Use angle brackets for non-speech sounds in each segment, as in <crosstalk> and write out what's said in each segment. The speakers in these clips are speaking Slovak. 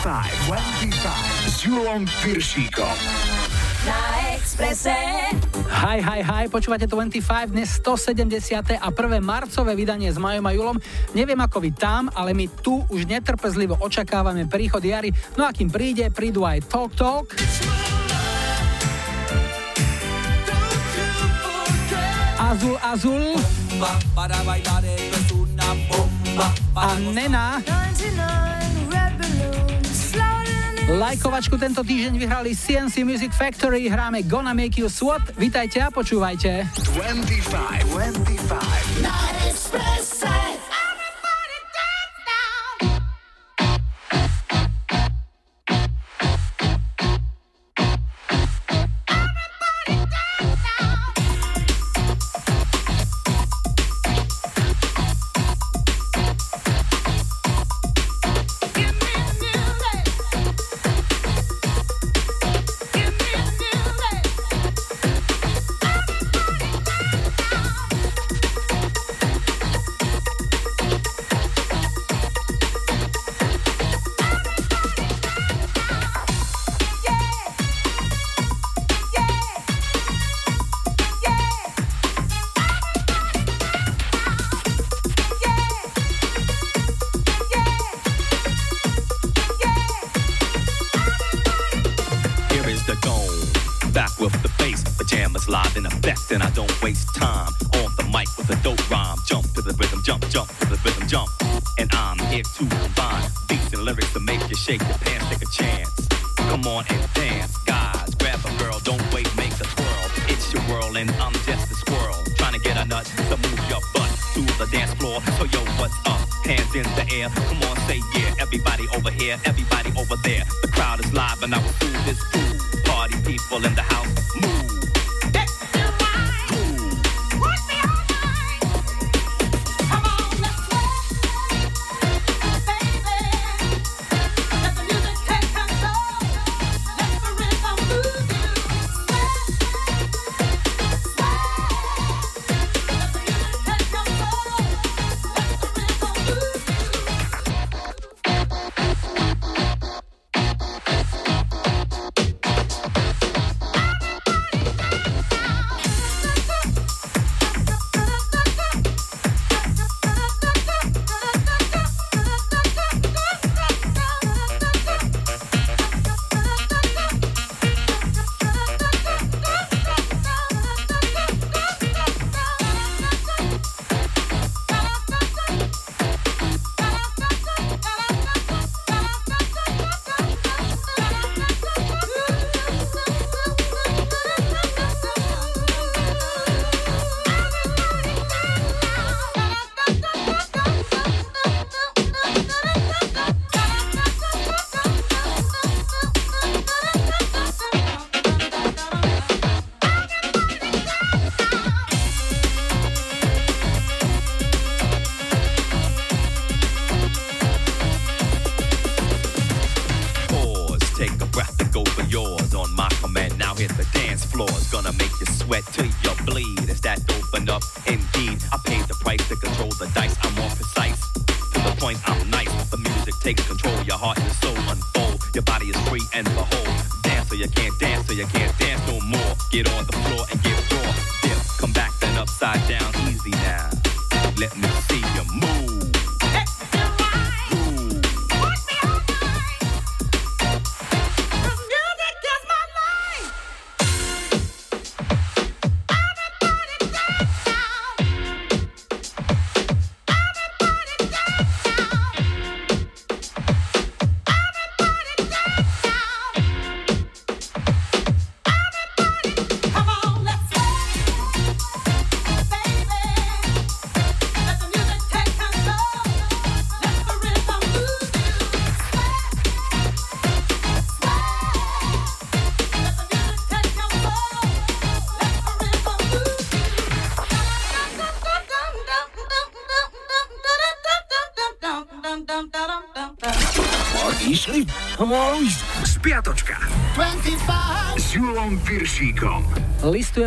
25, 25 s Julom Piršíkom. Na Exprese. Hi, hi, hi, počúvate 25, dnes 170. a prvé marcové vydanie s Majom a Julom. Neviem ako vy tam, ale my tu už netrpezlivo očakávame príchod jary. No a kým príde, prídu aj Talk Talk. Azul Azul a Nena Lajkovačku tento týždeň vyhrali CNC Music Factory, hráme Gonna Make You Swat. Vítajte a počúvajte. 25, 25. Na Išli?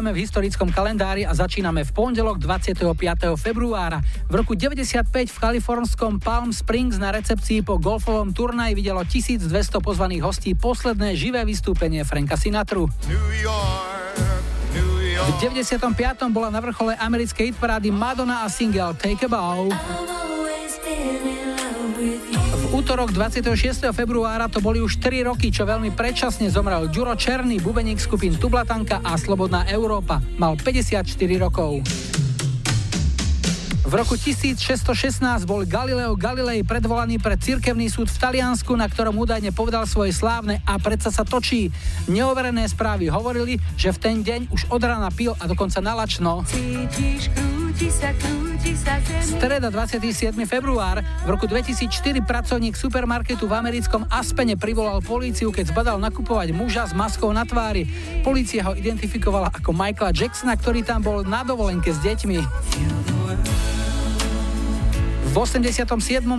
Listujeme v historickom kalendári a začíname v pondelok 25. februára. V roku 95 v kalifornskom Palm Springs na recepcii po golfovom turnaji videlo 1200 pozvaných hostí posledné živé vystúpenie Franka Sinatru. V 95. bola na vrchole americkej hitparády Madonna a single Take a Bow útorok 26. februára to boli už 4 roky, čo veľmi predčasne zomrel Ďuro Černý, bubeník skupín Tublatanka a Slobodná Európa. Mal 54 rokov. V roku 1616 bol Galileo Galilei predvolaný pred cirkevný súd v Taliansku, na ktorom údajne povedal svoje slávne a predsa sa točí. Neoverené správy hovorili, že v ten deň už od rána pil a dokonca nalačno. Cítiš, Streda 27. február. V roku 2004 pracovník supermarketu v americkom Aspene privolal políciu, keď zbadal nakupovať muža s maskou na tvári. Polícia ho identifikovala ako Michaela Jacksona, ktorý tam bol na dovolenke s deťmi. V 87.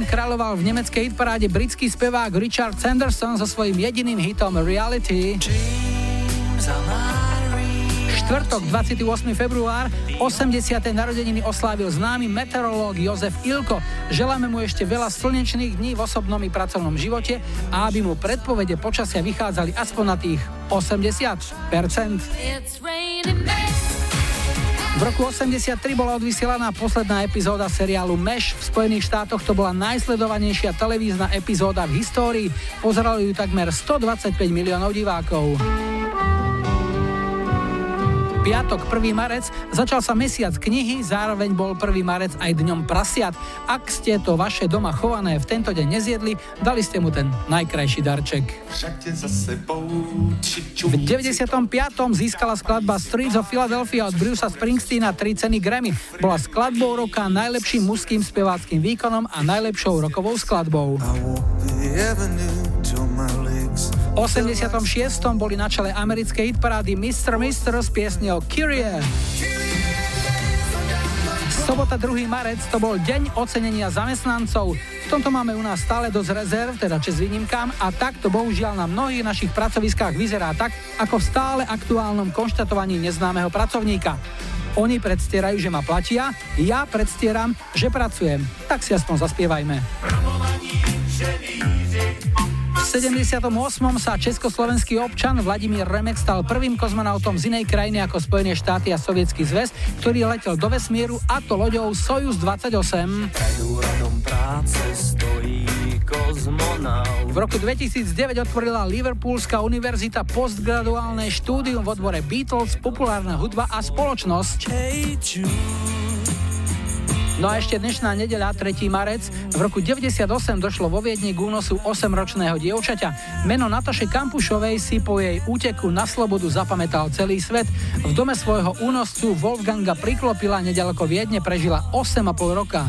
kráľoval v nemeckej hitparáde britský spevák Richard Sanderson so svojím jediným hitom Reality. Dreams štvrtok 28. február 80. narodeniny oslávil známy meteorológ Jozef Ilko. Želáme mu ešte veľa slnečných dní v osobnom i pracovnom živote a aby mu predpovede počasia vychádzali aspoň na tých 80%. V roku 83 bola odvysielaná posledná epizóda seriálu Mesh. V Spojených štátoch to bola najsledovanejšia televízna epizóda v histórii. Pozerali ju takmer 125 miliónov divákov piatok 1. marec začal sa mesiac knihy, zároveň bol 1. marec aj dňom prasiat. Ak ste to vaše doma chované v tento deň nezjedli, dali ste mu ten najkrajší darček. V 95. získala skladba Streets of Philadelphia od Brucea Springsteena tri ceny Grammy. Bola skladbou roka, najlepším mužským speváckým výkonom a najlepšou rokovou skladbou. 86. boli na čele americkej hitparády Mr. Mister s piesňou Kyrie. Sobota 2. marec to bol deň ocenenia zamestnancov. V tomto máme u nás stále dosť rezerv, teda čes výnimkám a takto bohužiaľ na mnohých našich pracoviskách vyzerá tak, ako v stále aktuálnom konštatovaní neznámeho pracovníka. Oni predstierajú, že ma platia, ja predstieram, že pracujem. Tak si aspoň zaspievajme. V 78. sa československý občan Vladimír Remek stal prvým kozmonautom z inej krajiny ako Spojené štáty a Sovietský zväz, ktorý letel do vesmíru a to loďou Sojus 28. V roku 2009 otvorila Liverpoolská univerzita postgraduálne štúdium v odbore Beatles, populárna hudba a spoločnosť. No a ešte dnešná nedeľa, 3. marec, v roku 98 došlo vo Viedni k únosu 8-ročného dievčaťa. Meno Nataše Kampušovej si po jej úteku na slobodu zapamätal celý svet. V dome svojho únoscu Wolfganga priklopila nedaleko Viedne, prežila 8,5 roka.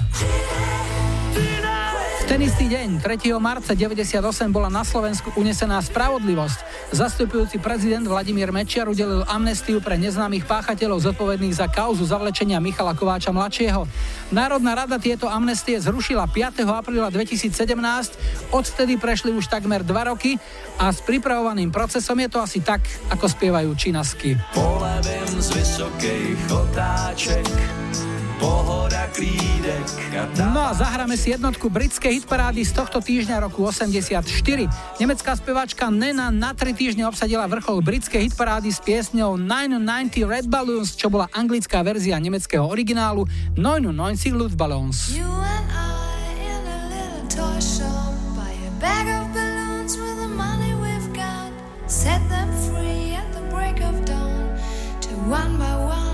V ten istý deň, 3. marca 98, bola na Slovensku unesená spravodlivosť. Zastupujúci prezident Vladimír Mečiar udelil amnestiu pre neznámych páchateľov zodpovedných za kauzu zavlečenia Michala Kováča mladšieho. Národná rada tieto amnestie zrušila 5. apríla 2017, odvtedy prešli už takmer 2 roky a s pripravovaným procesom je to asi tak, ako spievajú činasky. Polevem z vysokých otáček pohoda klídek. No a zahráme si jednotku britskej hitparády z tohto týždňa roku 84. Nemecká speváčka Nena na tri týždne obsadila vrchol britskej hitparády s piesňou 990 Red Balloons, čo bola anglická verzia nemeckého originálu 99 Luftballons. You and I in a little toy shop buy a bag of balloons with the money we've got set them free at the break of dawn to one by one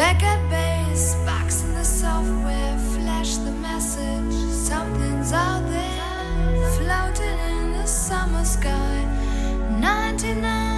Back at base, box in the software, flash the message. Something's out there, floating in the summer sky. 99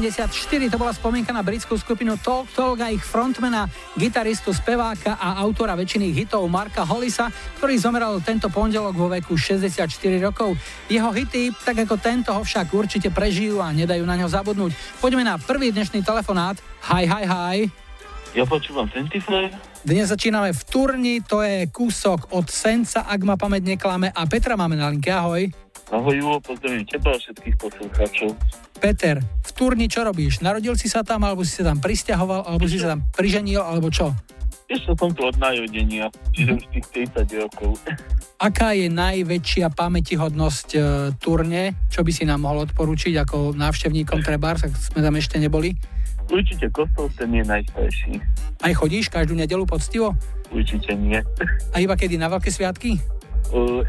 84, to bola spomienka na britskú skupinu Talk Talk a ich frontmana, gitaristu, speváka a autora väčšiny hitov Marka Hollisa, ktorý zomeral tento pondelok vo veku 64 rokov. Jeho hity, tak ako tento, ho však určite prežijú a nedajú na ňo zabudnúť. Poďme na prvý dnešný telefonát. Hi, hi, hi. Ja počúvam 25. Dnes začíname v Turni, to je kúsok od Senca, ak ma pamäť neklame. A Petra máme na linke, ahoj. Ahoj Julo, pozdravím teba a všetkých poslucháčov. Peter, v Turni čo robíš? Narodil si sa tam, alebo si sa tam pristahoval, alebo si sa tam priženil, alebo čo? Ešte som tu od narodenia, čiže už tých 30 rokov. Aká je najväčšia pamätihodnosť e, turne? Čo by si nám mohol odporúčiť ako návštevníkom Trebar, ak sme tam ešte neboli? Určite kostol ten je najstarší. Aj chodíš každú nedelu poctivo? Určite nie. A iba kedy na veľké sviatky? Uh,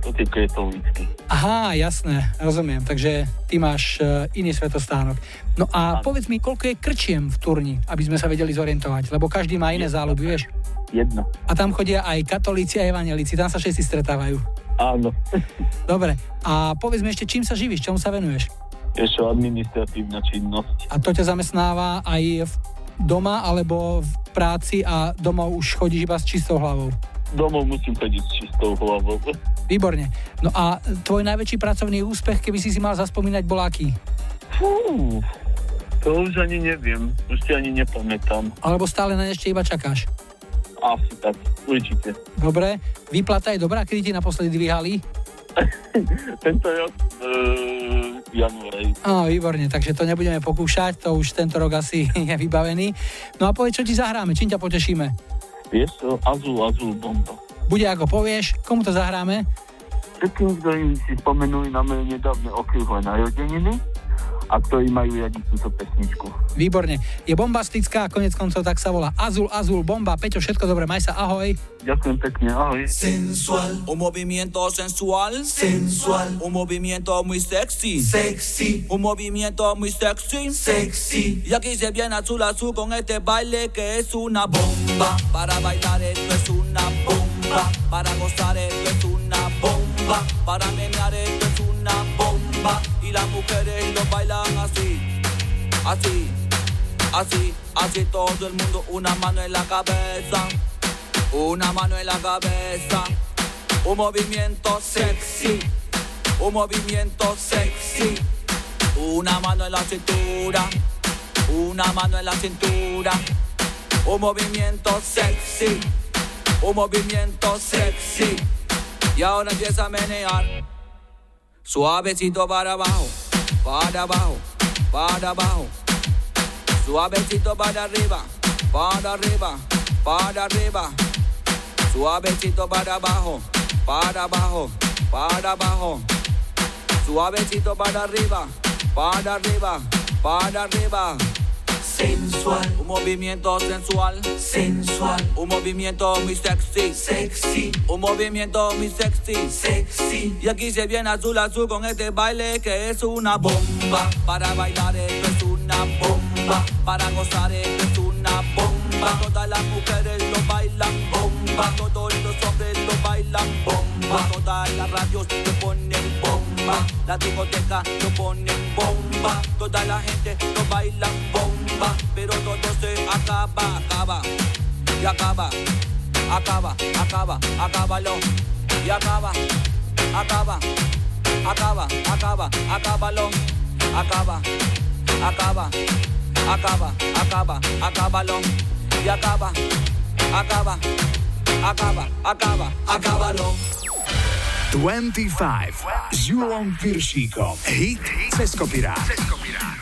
to katolícky. Aha, jasné, rozumiem. Takže ty máš uh, iný svetostánok. No a Áno. povedz mi, koľko je krčiem v turni, aby sme sa vedeli zorientovať, lebo každý má iné záľuby, vieš? Jedno. A tam chodia aj katolíci a evangelíci, tam sa všetci stretávajú. Áno. <laughs> Dobre, a povedz mi ešte, čím sa živíš, čomu sa venuješ? Ešte administratívna činnosť. A to ťa zamestnáva aj v doma alebo v práci a domov už chodíš iba s čistou hlavou? Domov musím chodiť s čistou hlavou. Výborne. No a tvoj najväčší pracovný úspech, keby si si mal zaspomínať, bol aký? Fú, to už ani neviem. Už si ani nepamätám. Alebo stále na ešte iba čakáš? Asi tak, určite. Dobre, výplata je dobrá, kedy ti naposledy dvíhali? <laughs> tento rok uh, januári. Á, výborne, takže to nebudeme pokúšať, to už tento rok asi <laughs> je vybavený. No a povedz, čo ti zahráme, čím ťa potešíme? Vieš čo, Azul, Azul, bomba. Bude ako povieš, komu to zahráme? Všetkým, ktorí si spomenuli na moje nedávne okrúhle narodeniny, a ktorí majú radi túto pesničku. Výborne. Je bombastická, konec koncov tak sa volá Azul, Azul, Bomba. Peťo, všetko dobre, maj sa, ahoj. Ďakujem pekne, ahoj. Sensual, un movimiento sensual. Sensual, un movimiento muy sexy. Sexy, un movimiento muy sexy. Sexy. Y aquí se viene azul azul con este baile que es una bomba. Para bailar esto es una bomba. Para gozar esto es una bomba. Para menear esto es una bomba. Y las mujeres lo bailan así, así, así, así todo el mundo, una mano en la cabeza, una mano en la cabeza, un movimiento sexy, un movimiento sexy, una mano en la cintura, una mano en la cintura, un movimiento sexy, un movimiento sexy, y ahora empieza a menear. Suavecito para abajo, para abajo, para abajo. Suavecito para arriba, para arriba, para arriba. Suavecito para abajo, para abajo, para abajo. Suavecito para arriba, para arriba, para arriba sensual, un movimiento sensual, sensual, un movimiento muy sexy, sexy, un movimiento muy sexy, sexy. Y aquí se viene azul azul con este baile que es una bomba. Para bailar esto es una bomba, para gozar esto es una bomba. Todas las mujeres lo bailan bomba, todos los hombres lo bailan bomba. Todas las radios lo ponen bomba, la discoteca lo ponen bomba. Toda la gente lo bailan bomba pero todo se acaba, acaba, y acaba, acaba, acaba, acábalo, y acaba, acaba, acaba, acaba, acábalo, acaba, acaba, acaba, acaba, acábalo, y acaba, acaba, acaba, acaba, acábalo. 25 s Julom Piršíkom. Hit cez kopirát.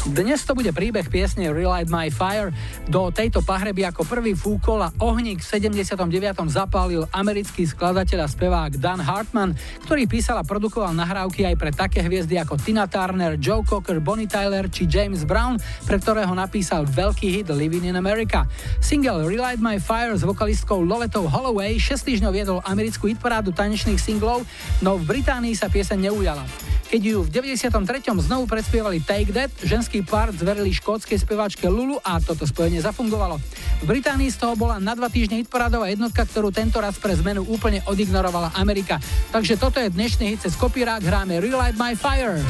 Dnes to bude príbeh piesne Relight My Fire. Do tejto pahreby ako prvý fúkol a ohník v 79. zapálil americký skladateľ a spevák Dan Hartman, ktorý písal a produkoval nahrávky aj pre také hviezdy ako Tina Turner, Joe Cocker, Bonnie Tyler či James Brown, pre ktorého napísal veľký hit Living in America. Single Relight My Fire s vokalistkou Loletou Holloway 6 týždňov viedol americkú hitparádu tanečných singlov, no v Británii sa pieseň neujala. Keď ju v 93. znovu predspievali Take That, ženský pár zverili škótskej speváčke Lulu a toto spojenie zafungovalo. V Británii z toho bola na dva týždne hitparádová jednotka, ktorú tento raz pre zmenu úplne odignorovala Amerika. Takže toto je dnešný hit cez kopírák, hráme Relight My Fire.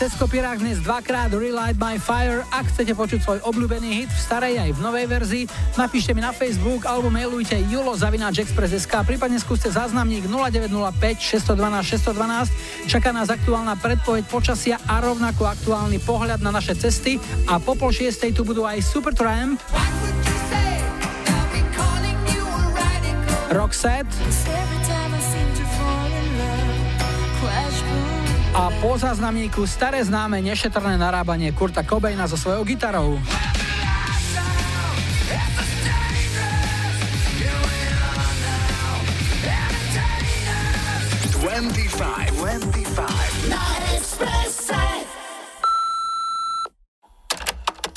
Tesco Pirák dnes dvakrát Relight My Fire. Ak chcete počuť svoj obľúbený hit v starej aj v novej verzii, napíšte mi na Facebook alebo mailujte julo.express.sk prípadne skúste záznamník 0905 612 612. Čaká nás aktuálna predpoveď počasia a rovnako aktuálny pohľad na naše cesty. A po pol šiestej tu budú aj Supertramp, Roxette, a po záznamníku staré známe nešetrné narábanie Kurta Cobaina so svojou gitarou.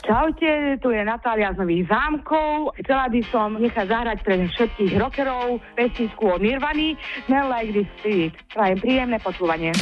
Čaute, tu je Natália z Nových zámkov. Chcela by som nechať zahrať pre všetkých rockerov pesničku od Nirvany, Smell Like This Spirit. Prajem príjemné počúvanie.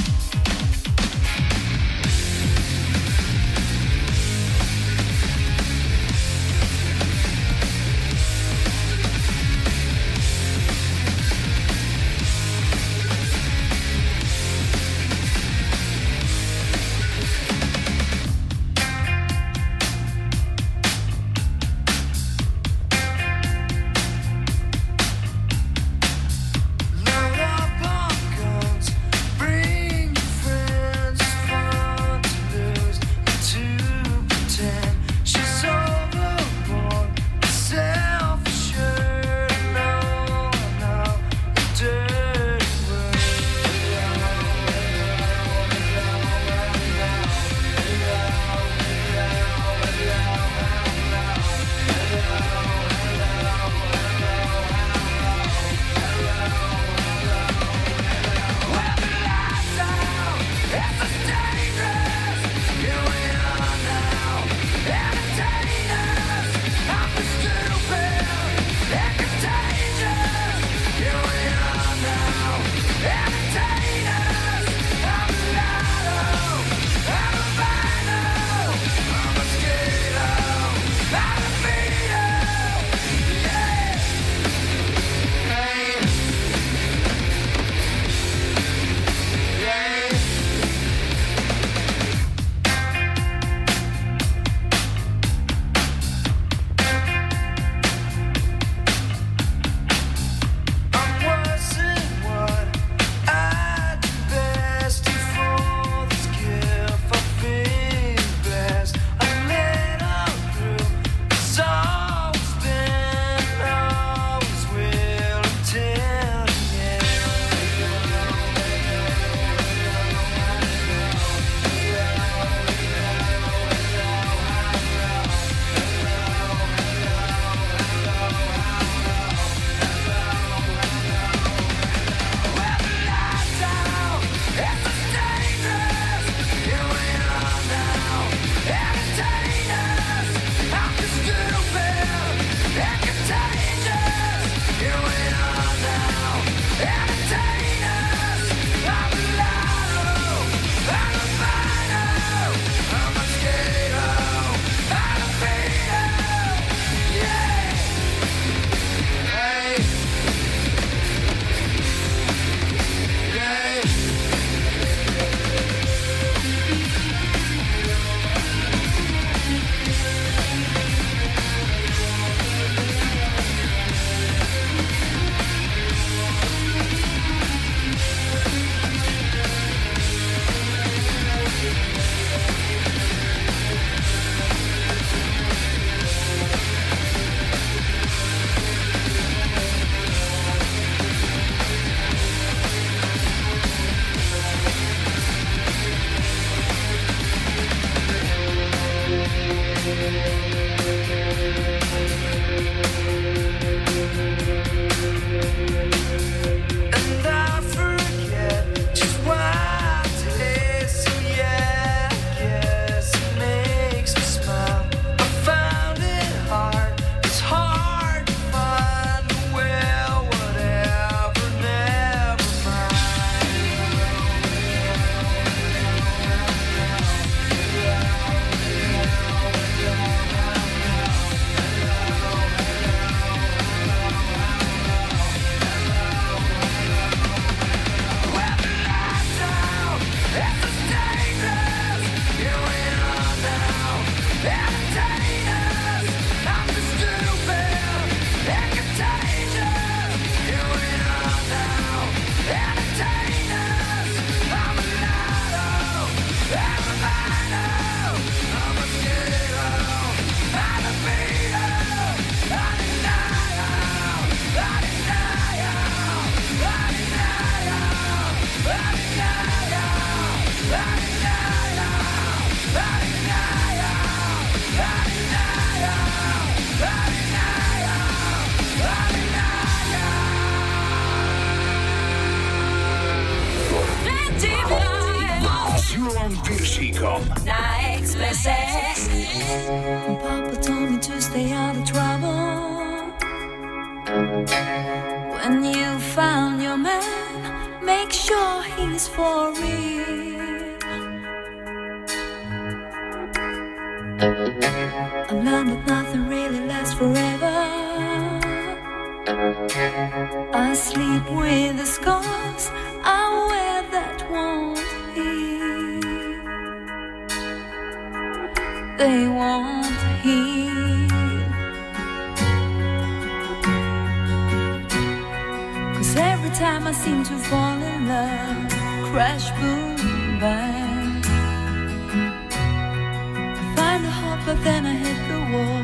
but then I hit the wall.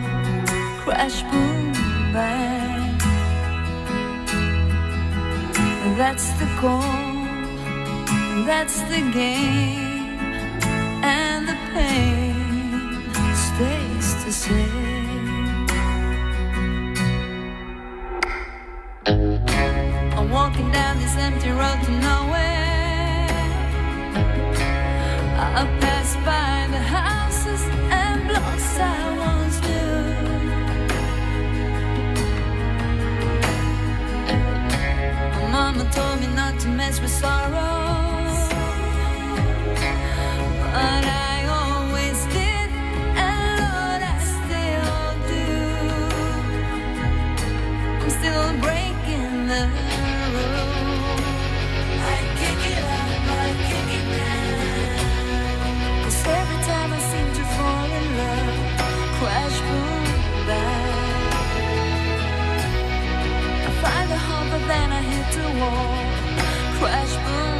Crash, boom, bang. That's the call, that's the game, and the pain stays the same. I'm walking down this empty road to nowhere. mama told me not to mess with sorrow. Crash boom。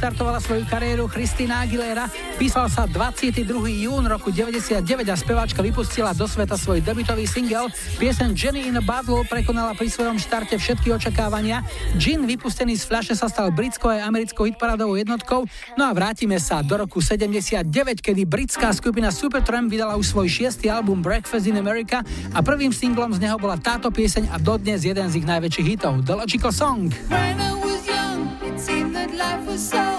odštartovala svoju kariéru Christina Aguilera. Písal sa 22. jún roku 99 a speváčka vypustila do sveta svoj debutový single. Piesen Jenny in a Bottle prekonala pri svojom štarte všetky očakávania. Gin vypustený z fľaše sa stal britskou aj americkou hitparadovou jednotkou. No a vrátime sa do roku 79, kedy britská skupina Supertramp vydala už svoj šiestý album Breakfast in America a prvým singlom z neho bola táto pieseň a dodnes jeden z ich najväčších hitov, The Logical Song. When I was young, it seemed that life was so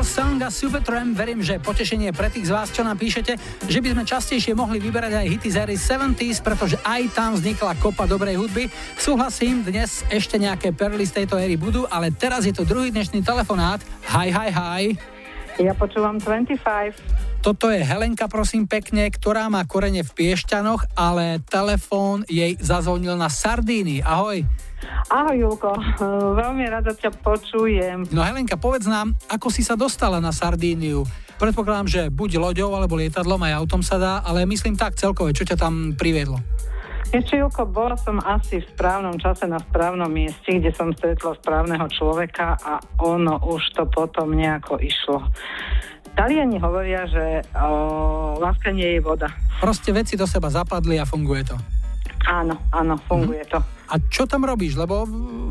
Logical Song a Supertramp, verím, že potešenie pre tých z vás, čo nám píšete, že by sme častejšie mohli vyberať aj hity z éry 70s, pretože aj tam vznikla kopa dobrej hudby. Súhlasím, dnes ešte nejaké perly z tejto éry budú, ale teraz je to druhý dnešný telefonát. Hi, hi, hi. Ja počúvam 25. Toto je Helenka, prosím pekne, ktorá má korene v Piešťanoch, ale telefón jej zazvonil na Sardíny. Ahoj. Ahoj Julko, <laughs> veľmi rada ťa počujem. No Helenka, povedz nám, ako si sa dostala na Sardíniu? Predpokladám, že buď loďou alebo lietadlom, aj autom sa dá, ale myslím tak celkové, čo ťa tam priviedlo? Ešte Julko, bola som asi v správnom čase na správnom mieste, kde som stretla správneho človeka a ono už to potom nejako išlo. Taliani hovoria, že o, láska nie je voda. Proste veci do seba zapadli a funguje to. Áno, áno, funguje to. A čo tam robíš? Lebo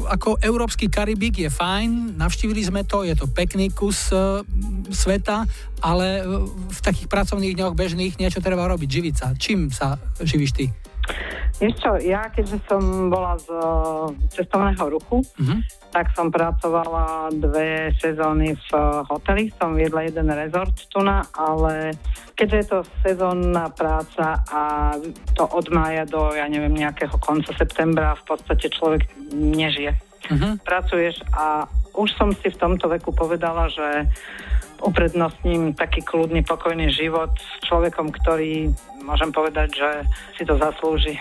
ako európsky Karibik je fajn, navštívili sme to, je to pekný kus e, sveta, ale e, v takých pracovných dňoch bežných niečo treba robiť, živiť sa. Čím sa živíš ty? Vieš čo, ja keďže som bola z e, cestovného ruchu, Mhm. tak som pracovala dve sezóny v e, hoteli, som viedla jeden rezort tu na, ale keďže je to sezónna práca a to od mája do, ja neviem, nejakého konca septembra v podstate človek nežije. Mhm. Pracuješ a už som si v tomto veku povedala, že uprednostním taký kľudný, pokojný život s človekom, ktorý môžem povedať, že si to zaslúži.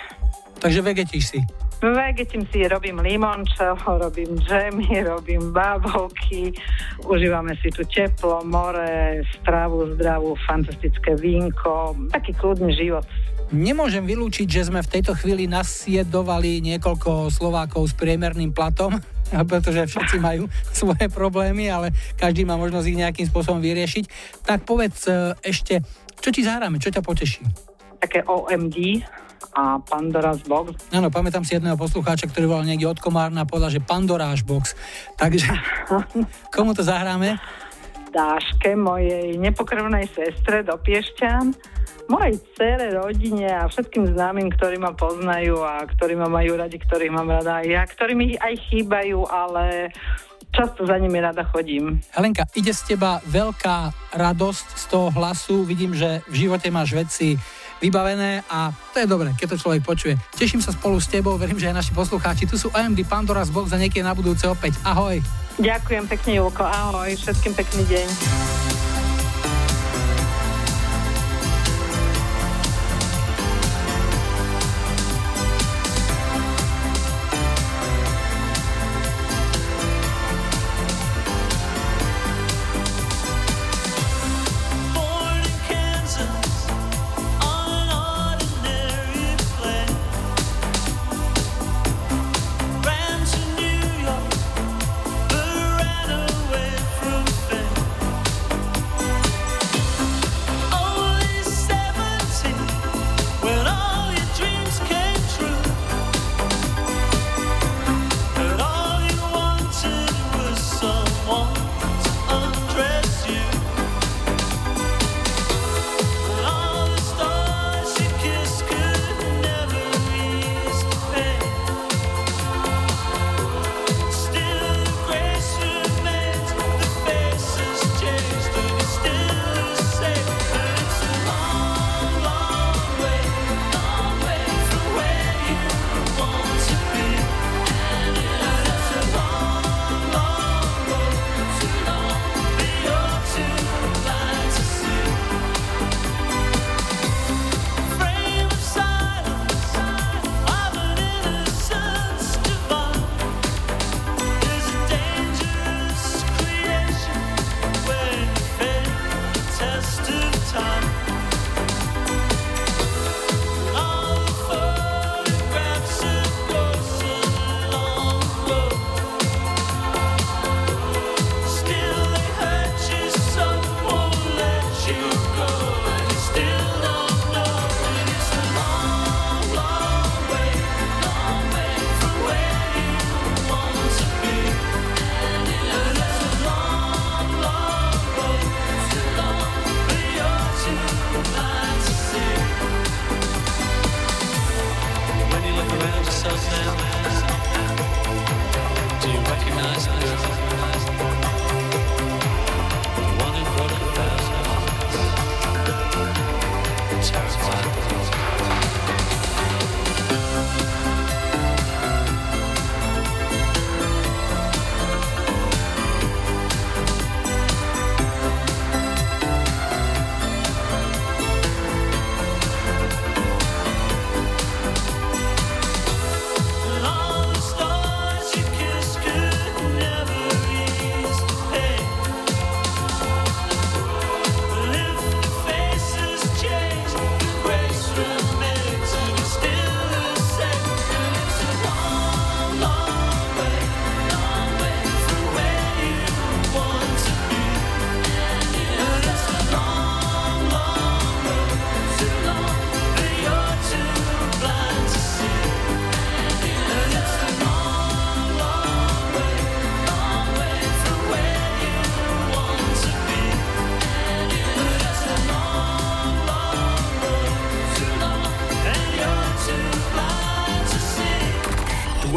Takže vegetíš si. Vegetím si, robím limončel, robím džemy, <laughs> robím bábovky, užívame si tu teplo, more, stravu zdravú, fantastické vínko, taký kľudný život. Nemôžem vylúčiť, že sme v tejto chvíli nasiedovali niekoľko Slovákov s priemerným platom, <laughs> pretože všetci majú <laughs> svoje problémy, ale každý má možnosť ich nejakým spôsobom vyriešiť. Tak povedz e, ešte, čo ti zahráme, čo ťa poteší? Také OMD a Pandora's Box. Áno, pamätám si jedného poslucháča, ktorý volal niekde od Komárna a povedal, že Pandoráš box. Takže <laughs> komu to zahráme? Dáške, mojej nepokrvnej sestre do Piešťan, mojej cere, rodine a všetkým známym, ktorí ma poznajú a ktorí ma majú radi, ktorých mám rada aj ja, ktorí mi aj chýbajú, ale často za nimi rada chodím. Helenka, ide z teba veľká radosť z toho hlasu. Vidím, že v živote máš veci vybavené a to je dobré, keď to človek počuje. Teším sa spolu s tebou, verím, že aj naši poslucháči. Tu sú AMD Pandora's Box a niekedy na budúce opäť. Ahoj. Ďakujem pekne, Julko. Ahoj, všetkým pekný deň.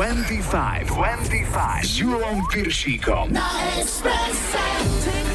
25. 25. S Julom Piršíkom. Na Expresse.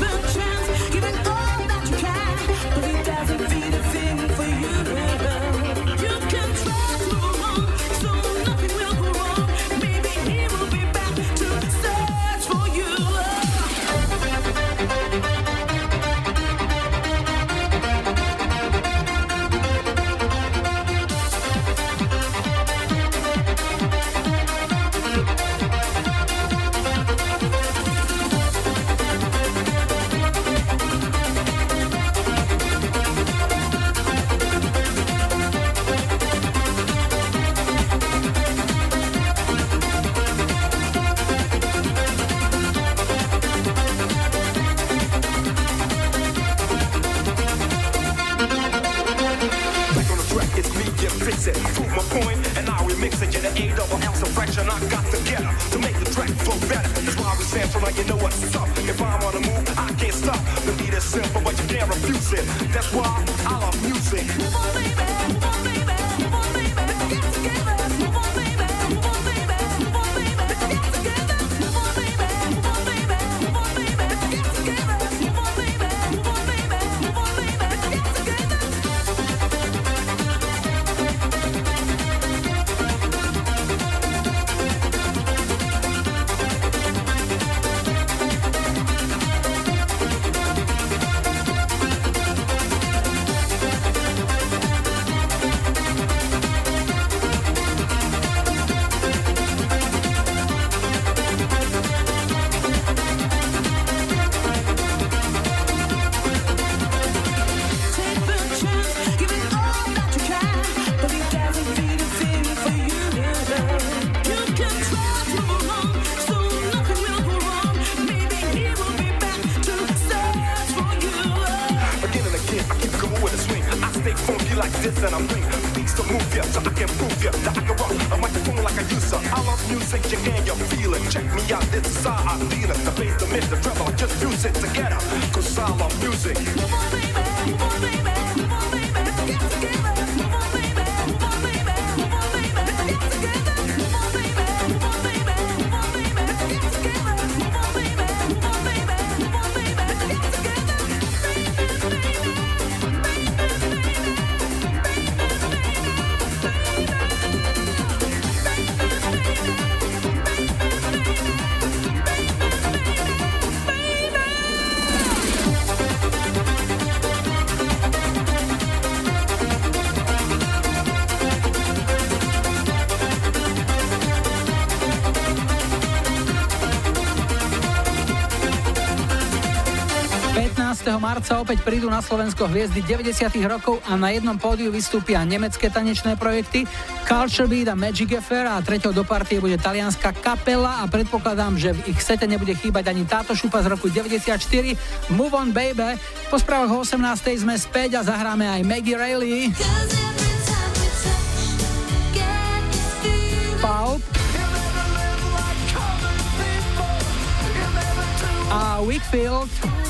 Marca opäť prídu na Slovensko hviezdy 90. rokov a na jednom pódiu vystúpia nemecké tanečné projekty Culture Beat a Magic Affair a treťou do partie bude talianská kapela a predpokladám, že v ich sete nebude chýbať ani táto šupa z roku 94 Move On Baby. Po správach o 18. sme späť a zahráme aj Maggie Rayleigh. A Wickfield.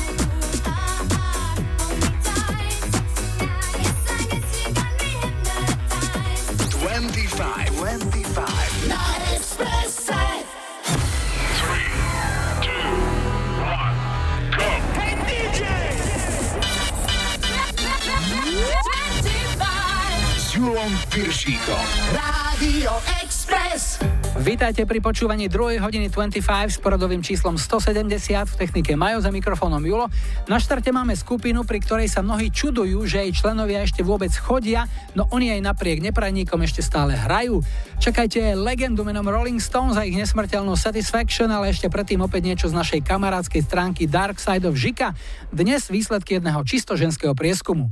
Piršíkom. Radio Express. Vítajte pri počúvaní 2. hodiny 25 s poradovým číslom 170 v technike Majo za mikrofónom Julo. Na štarte máme skupinu, pri ktorej sa mnohí čudujú, že jej členovia ešte vôbec chodia, no oni aj napriek neprajníkom ešte stále hrajú. Čakajte legendu menom Rolling Stones a ich nesmrteľnú Satisfaction, ale ešte predtým opäť niečo z našej kamarádskej stránky Dark Side of Žika. Dnes výsledky jedného čisto ženského prieskumu.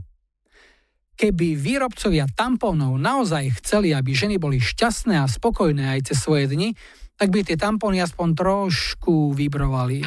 Keby výrobcovia tampónov naozaj chceli, aby ženy boli šťastné a spokojné aj cez svoje dni, tak by tie tampóny aspoň trošku vybrovali.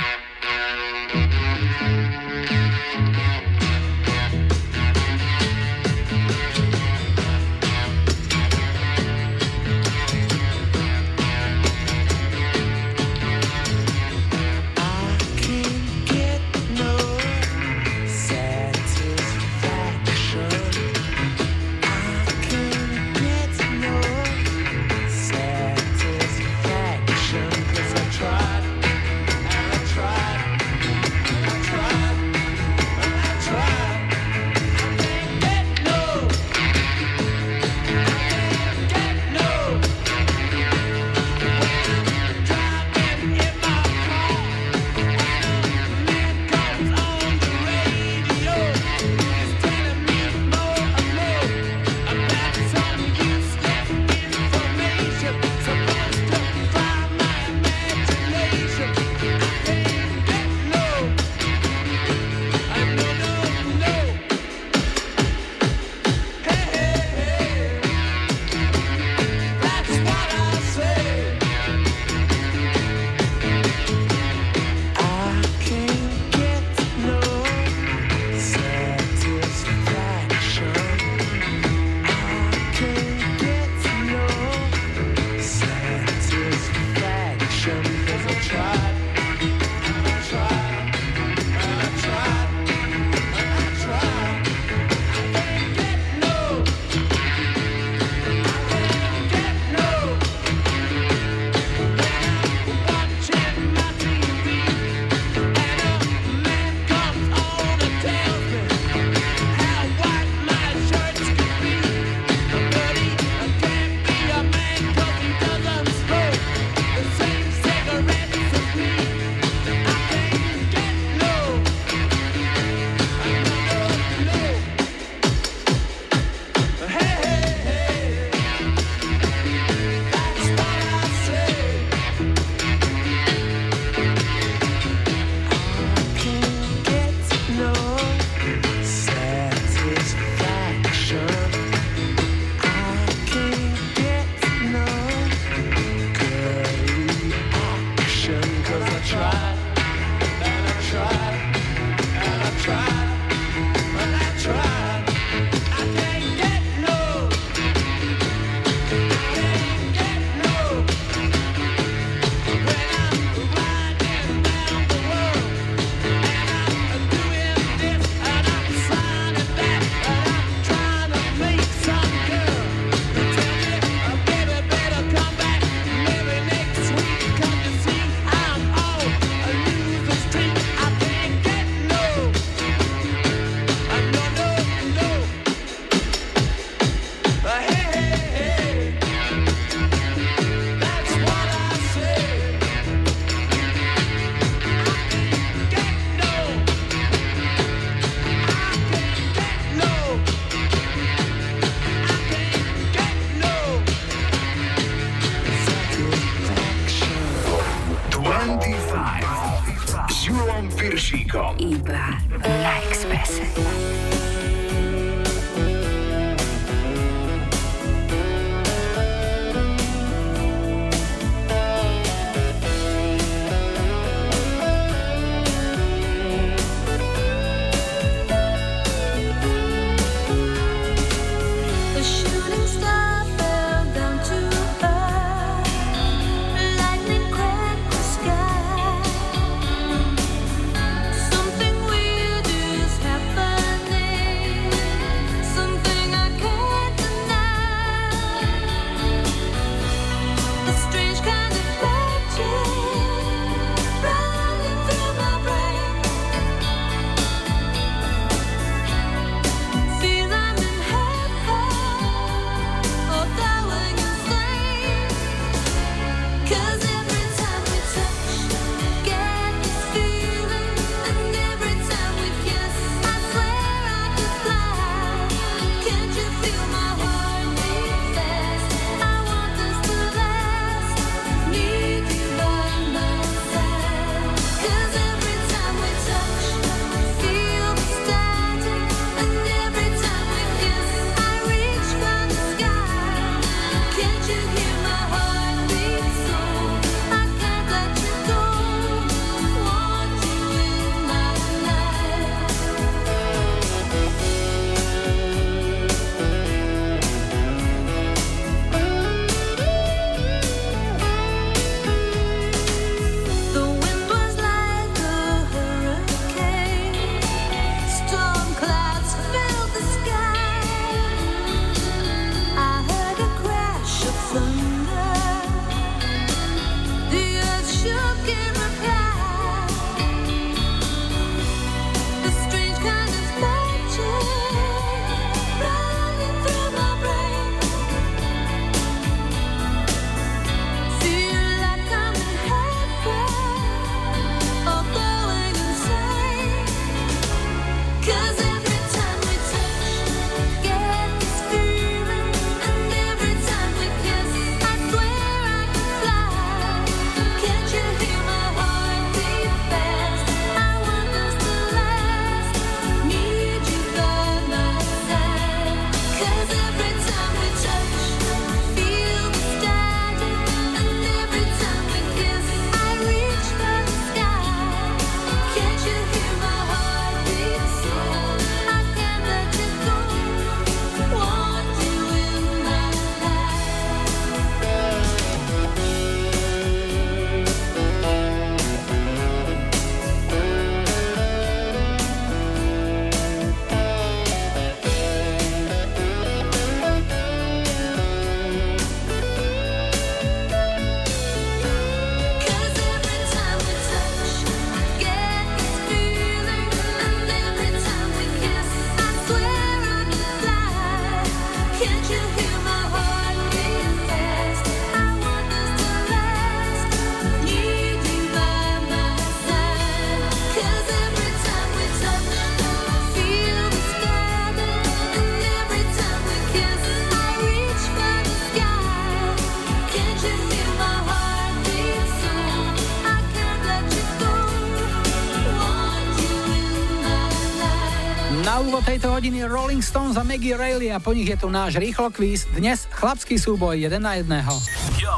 hodiny Rolling Stones a Maggie Rayleigh a po nich je tu náš rýchlo kvíz. Dnes chlapský súboj jeden na jedného. Yo,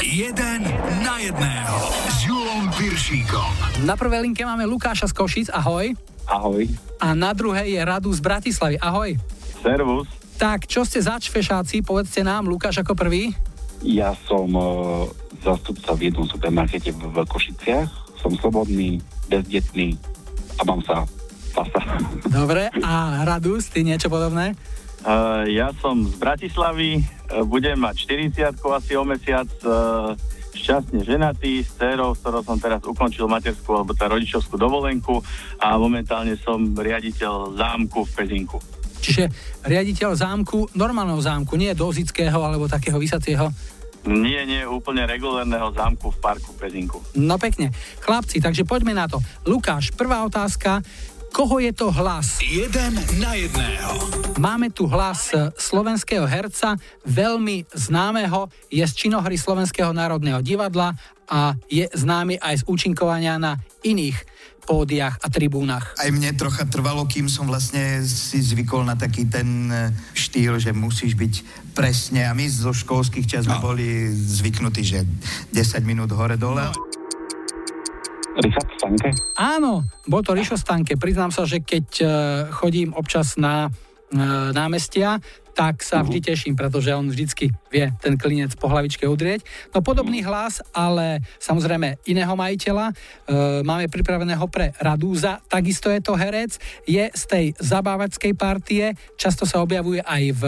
jeden na jedného s Julom Piršíkom. Na prvej linke máme Lukáša z Košic, ahoj. Ahoj. A na druhej je Radu z Bratislavy, ahoj. Servus. Tak, čo ste zač povedzte nám, Lukáš ako prvý. Ja som uh, zastupca v jednom supermarkete v, v Košiciach. Som slobodný, bezdetný a mám sa pasa. Dobre, a Radus, ty niečo podobné? Uh, ja som z Bratislavy, e, budem mať 40 asi o mesiac, uh, šťastne ženatý, s dcerou, s ktorou som teraz ukončil materskú alebo tá rodičovskú dovolenku a momentálne som riaditeľ zámku v Pezinku. Čiže riaditeľ zámku, normálneho zámku, nie dozického alebo takého vysacieho? Nie, nie, úplne regulárneho zámku v parku Pezinku. No pekne. Chlapci, takže poďme na to. Lukáš, prvá otázka. Koho je to hlas? Jeden na jedného. Máme tu hlas eh, slovenského herca, veľmi známeho, je z činohry Slovenského národného divadla a je známy aj z účinkovania na iných pódiach a tribúnach. Aj mne trocha trvalo, kým som vlastne si zvykol na taký ten eh, štýl, že musíš byť presne. A my zo školských čas no. boli zvyknutí, že 10 minút hore-dole. No. Richard Stanke? Áno, bol to Rišo Stanke. Priznám sa, že keď e, chodím občas na e, námestia, tak sa vždy teším, pretože on vždycky vie ten klinec po hlavičke udrieť. No podobný hlas, ale samozrejme iného majiteľa. E, máme pripraveného pre Radúza, takisto je to herec, je z tej zabávačskej partie, často sa objavuje aj v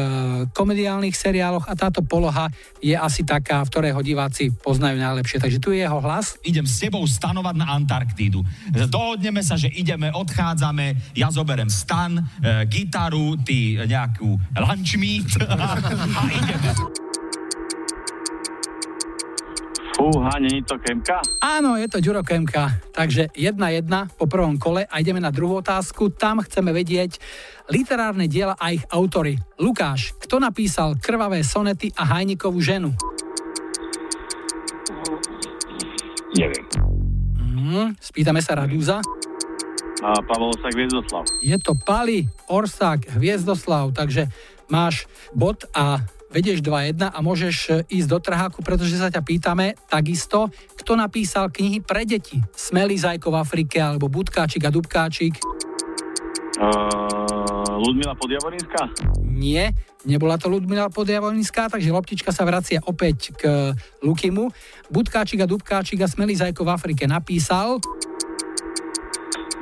komediálnych seriáloch a táto poloha je asi taká, v ktorej ho diváci poznajú najlepšie. Takže tu je jeho hlas. idem s tebou stanovať na Antarktídu. Dohodneme sa, že ideme, odchádzame, ja zoberem stan, e, gitaru, ty nejakú lunch meat a ideme. Fúha, není to Kemka? Áno, je to Ďuro Kemka. Takže 1-1 po prvom kole a ideme na druhú otázku. Tam chceme vedieť literárne diela a ich autory. Lukáš, kto napísal Krvavé sonety a Hajnikovú ženu? Neviem. Mm, spýtame sa Radúza. A Pavol Osak Viezdoslav. Je to Pali, Orsák, Hviezdoslav, takže máš bod a vedieš 2-1 a môžeš e, ísť do trháku, pretože sa ťa pýtame takisto, kto napísal knihy pre deti. Smelý zajko v Afrike, alebo Budkáčik a Dubkáčik. Uh, Ludmila Podjavorinská? Nie, nebola to Ludmila Podjavorinská, takže loptička sa vracia opäť k Lukimu. Budkáčik a Dubkáčik a Smelý zajko v Afrike napísal.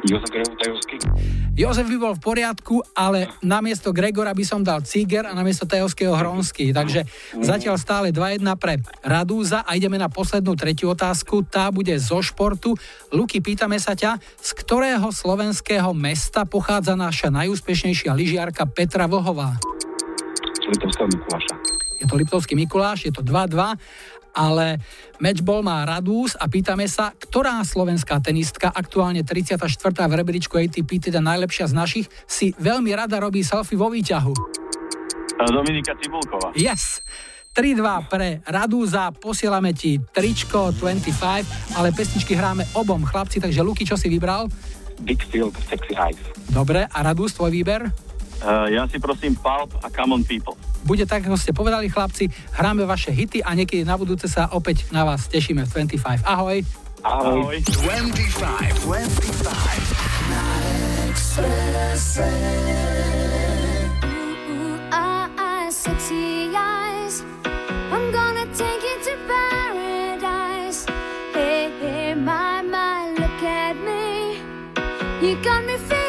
Jozef? Jozef by bol v poriadku, ale namiesto Gregora by som dal Ciger a namiesto Tajovského Hronský. Takže zatiaľ stále 2-1 pre Radúza a ideme na poslednú tretiu otázku. Tá bude zo športu. Luky, pýtame sa ťa, z ktorého slovenského mesta pochádza naša najúspešnejšia lyžiarka Petra Vlhová? Litovského Mikuláša. Je to Liptovský Mikuláš, je to 2-2, ale matchball má Radús a pýtame sa, ktorá slovenská tenistka, aktuálne 34. v rebríčku ATP, teda najlepšia z našich, si veľmi rada robí selfie vo výťahu. Uh, Dominika Cibulková. Yes! 3-2 pre Radúza, posielame ti tričko 25, ale pesničky hráme obom chlapci, takže Luky, čo si vybral? Big Field, Sexy Eyes. Dobre, a Radúz, tvoj výber? Uh, ja si prosím Pulp a Common People. Bude tak, ako ste povedali chlapci, hráme vaše hity a niekedy na budúce sa opäť na vás tešíme v 25. Ahoj! Ahoj. 25, 25. eyes, sexy eyes. I'm gonna take you to paradise. Hey, hey, my, my, look at me. You got me feeling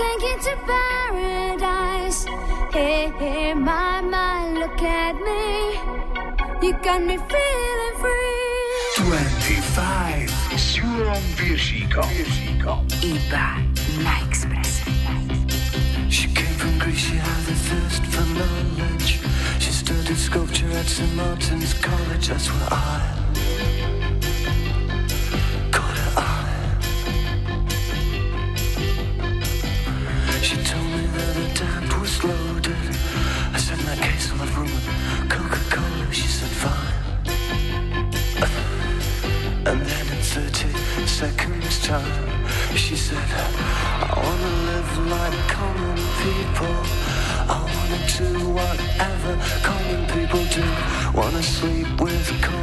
take you to paradise. Hey, hey, my, my, look at me. You got me feeling free. 25 z Jurą Wiersiką Iba na Express. She came from Greece, she had a thirst for knowledge. She studied sculpture at St. Martin's College, that's where I Wanna sleep with cold.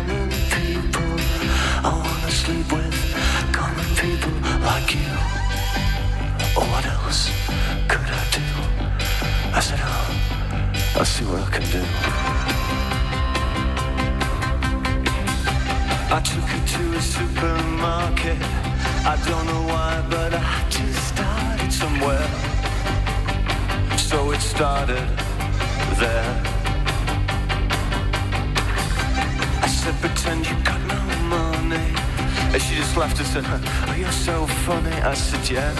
and said, oh, you're so funny. I said, yeah.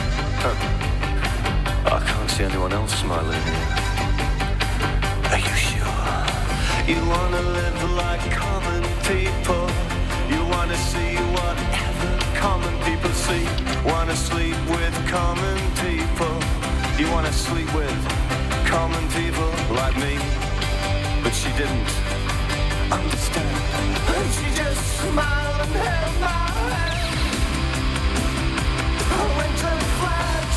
I can't see anyone else smiling Are you sure? You wanna live like common people. You wanna see whatever common people see. Wanna sleep with common people. You wanna sleep with common people like me. But she didn't understand. And she just smiled and held my hand.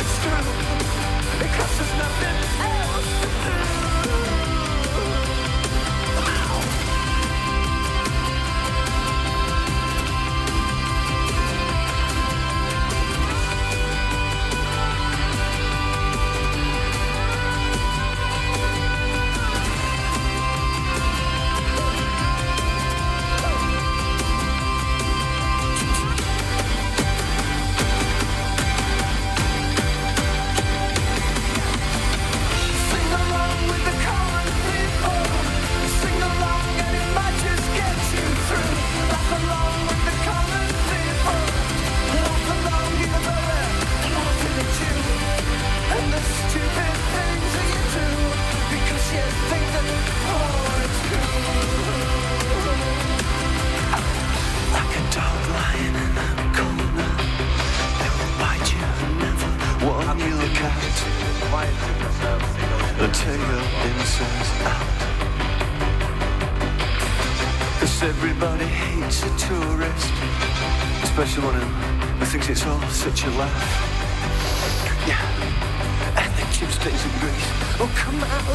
It's true, because there's nothing else to do.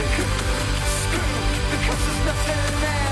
Because there's nothing there.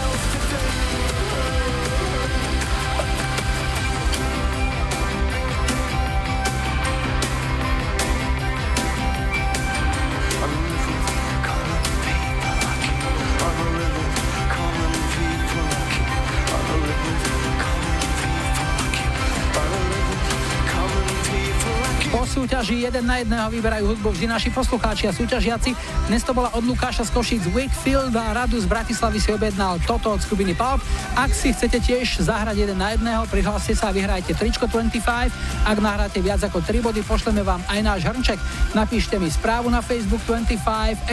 Po súťaži jeden na jedného vyberajú hudbu vždy naši poslucháči a súťažiaci. Dnes to bola od Lukáša z Košic Wakefield a Radu z Bratislavy si objednal toto od skupiny Pulp. Ak si chcete tiež zahrať jeden na jedného, prihláste sa a vyhrajte tričko 25. Ak nahráte viac ako 3 body, pošleme vám aj náš hrnček. Napíšte mi správu na Facebook 25,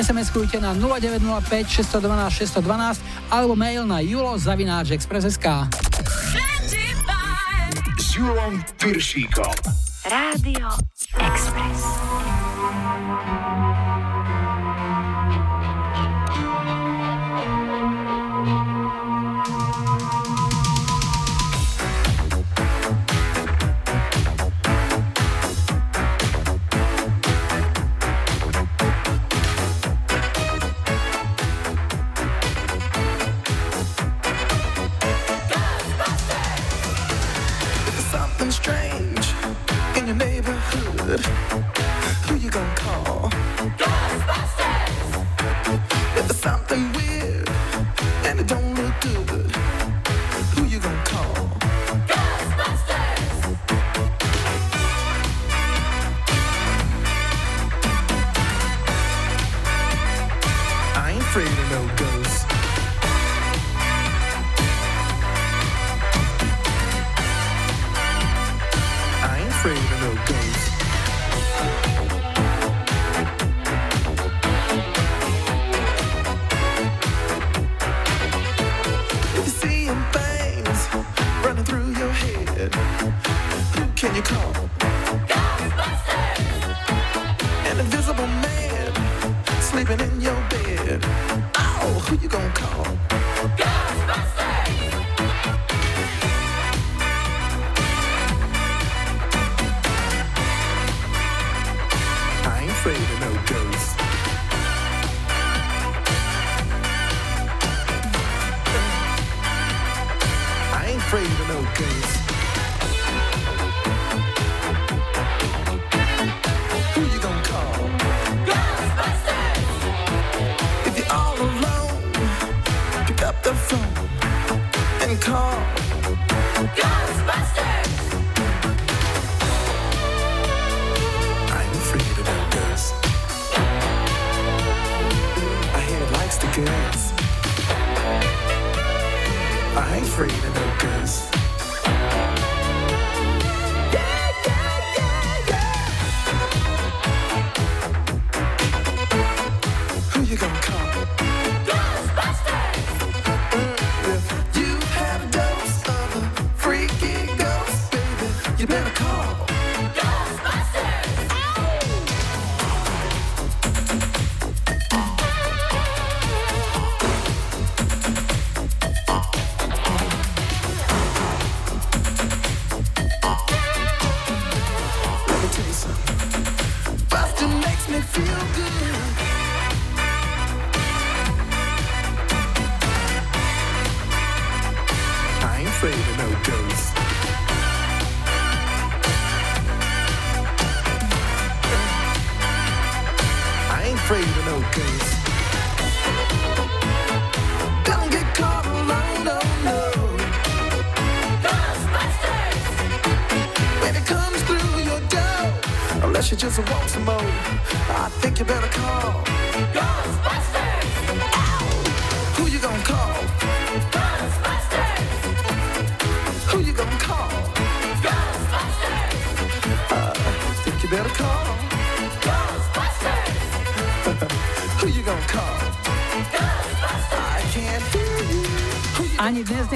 SMS-kujte na 0905 612 612 alebo mail na julo.express.sk. S Julom Piršíkom. Rádio Express.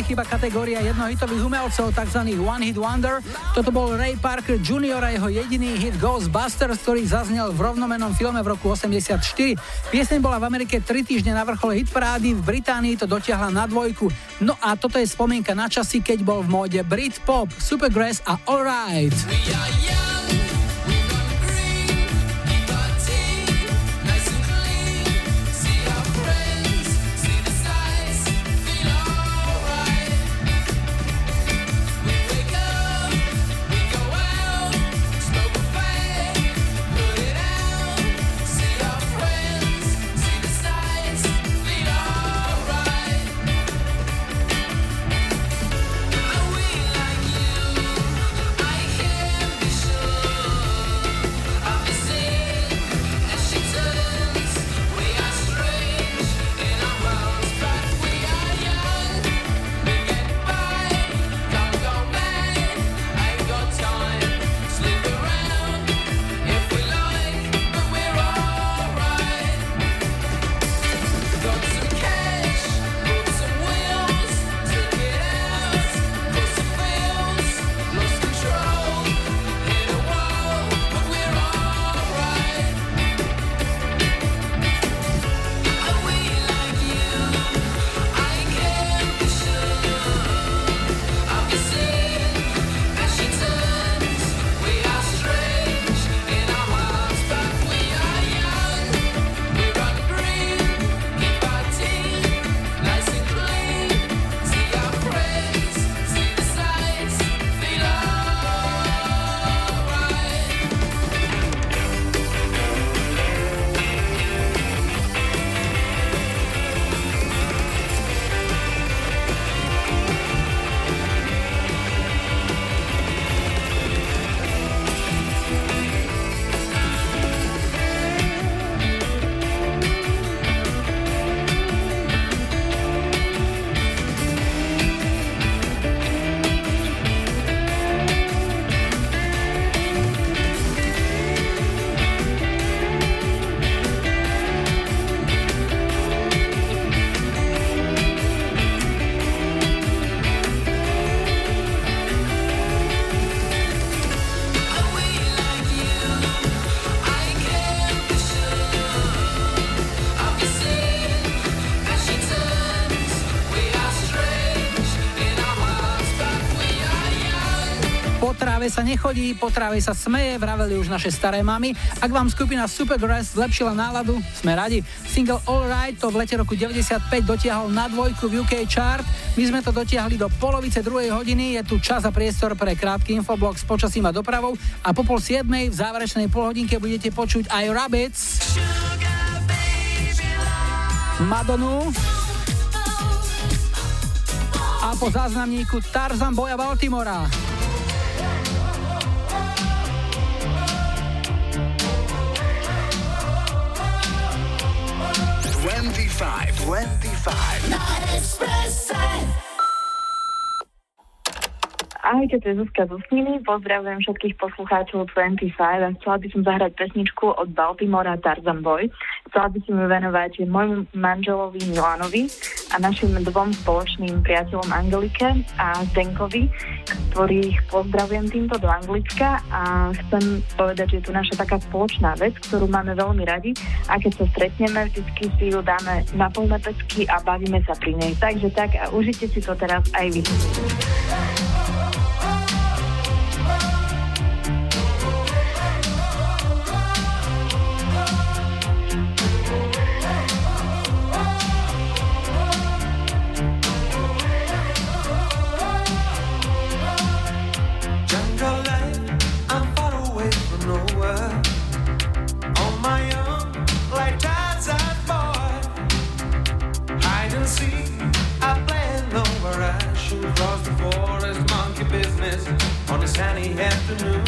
Nechyba kategória jednohitových umelcov, tzv. One Hit Wonder. Toto bol Ray Parker Jr. a jeho jediný hit Ghostbusters, ktorý zaznel v rovnomenom filme v roku 84. Pieseň bola v Amerike 3 týždne na vrchole hitparády, v Británii to dotiahla na dvojku. No a toto je spomienka na časy, keď bol v móde Brit Pop, Supergrass a Alright. I can be nechodí, po tráve sa smeje, vraveli už naše staré mamy. Ak vám skupina Supergrass zlepšila náladu, sme radi. Single All Right to v lete roku 95 dotiahol na dvojku v UK chart. My sme to dotiahli do polovice druhej hodiny. Je tu čas a priestor pre krátky infoblok s počasím a dopravou. A po pol siedmej v záverečnej polhodinke budete počuť aj Rabbits. Madonu. A po záznamníku Tarzan Boja Baltimora. Ahojte, to je Zuzka z Usniny, pozdravujem všetkých poslucháčov 25 a chcela by som zahrať pesničku od Baltimora Tarzan Boy. Chcela by som ju venovať môjmu manželovi Milanovi a našim dvom spoločným priateľom Angelike a Zdenkovi, ktorých pozdravujem týmto do Anglicka a chcem povedať, že je tu naša taká spoločná vec, ktorú máme veľmi radi a keď sa stretneme, vždycky si ju dáme na plné pecky a bavíme sa pri nej. Takže tak a užite si to teraz aj vy. Jungle on a sunny afternoon.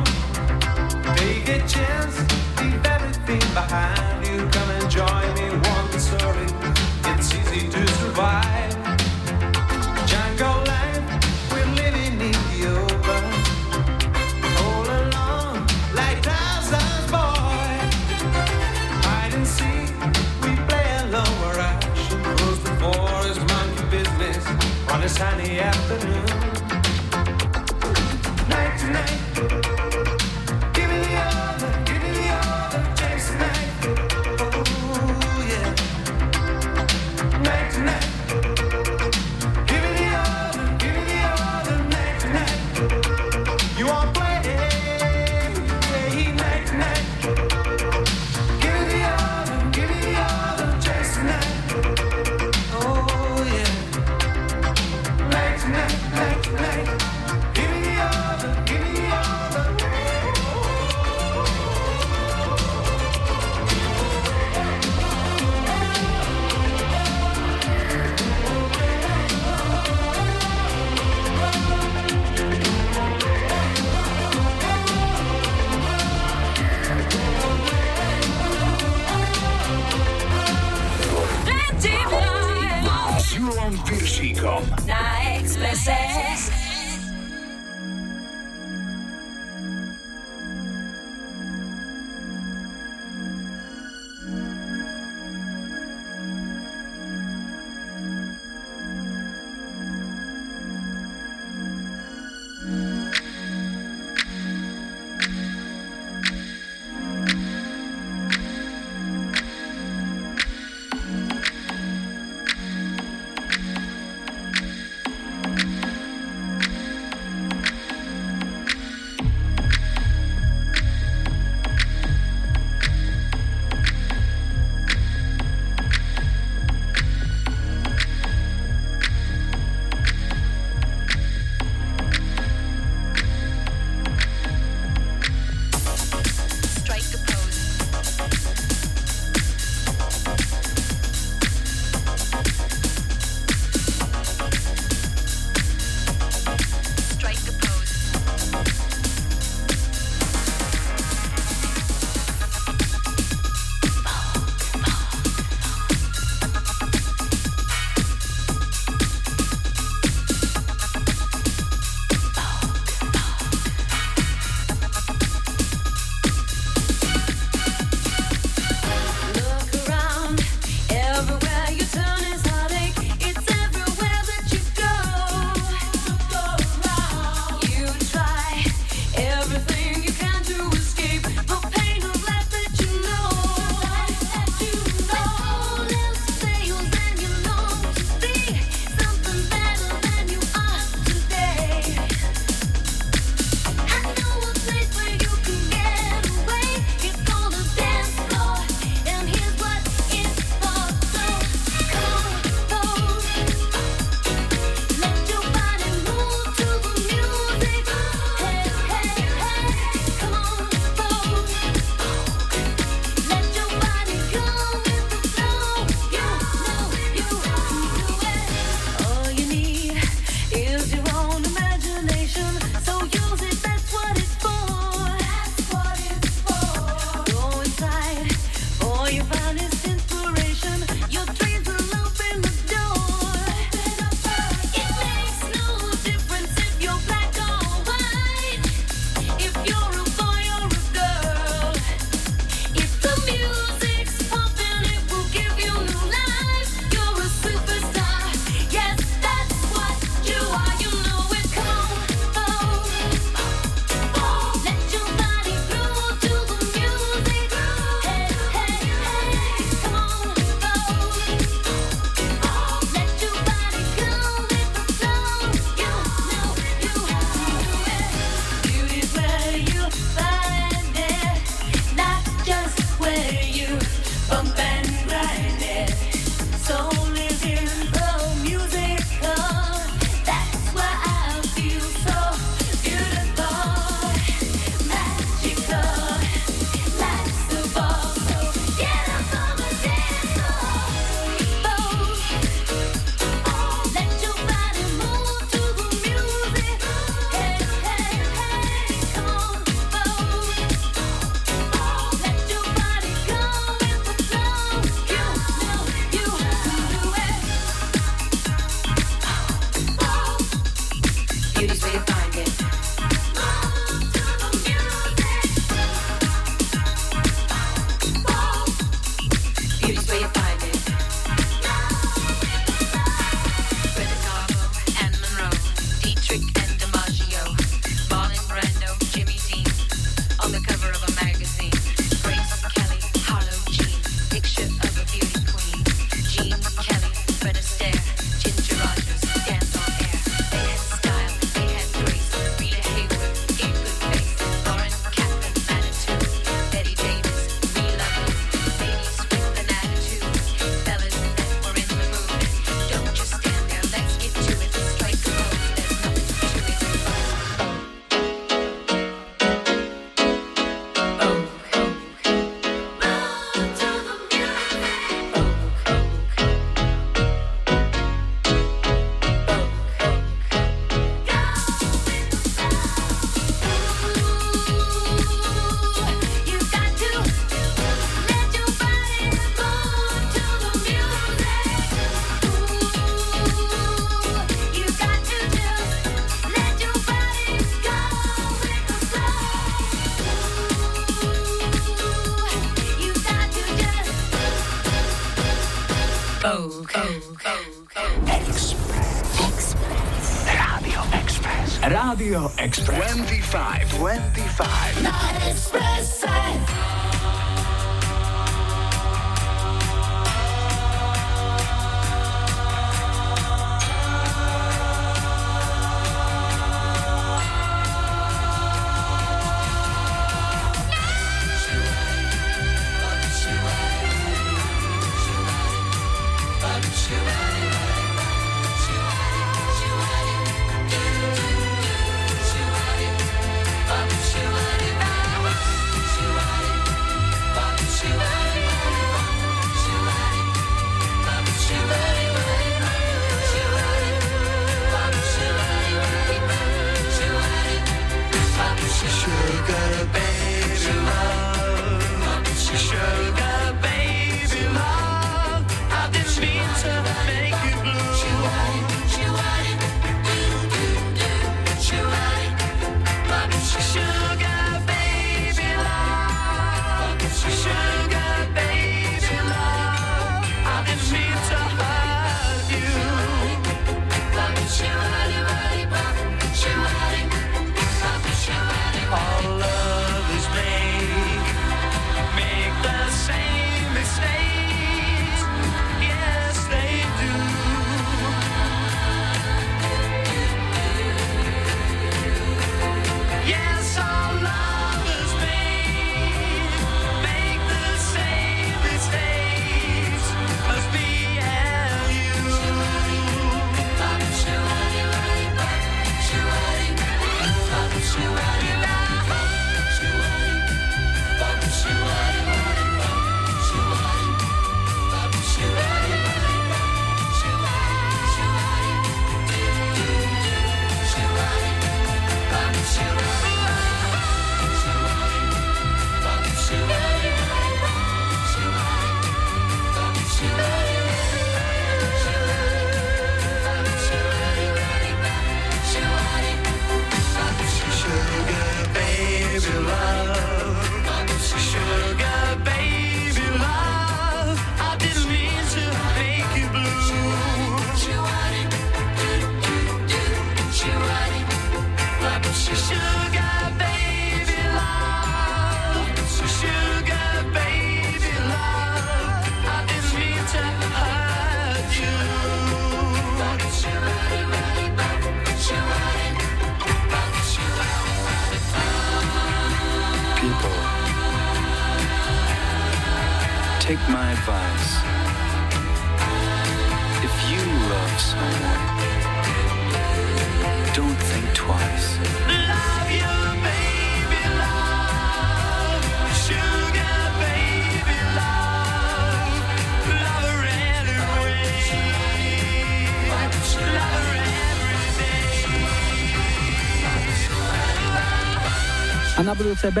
WCB.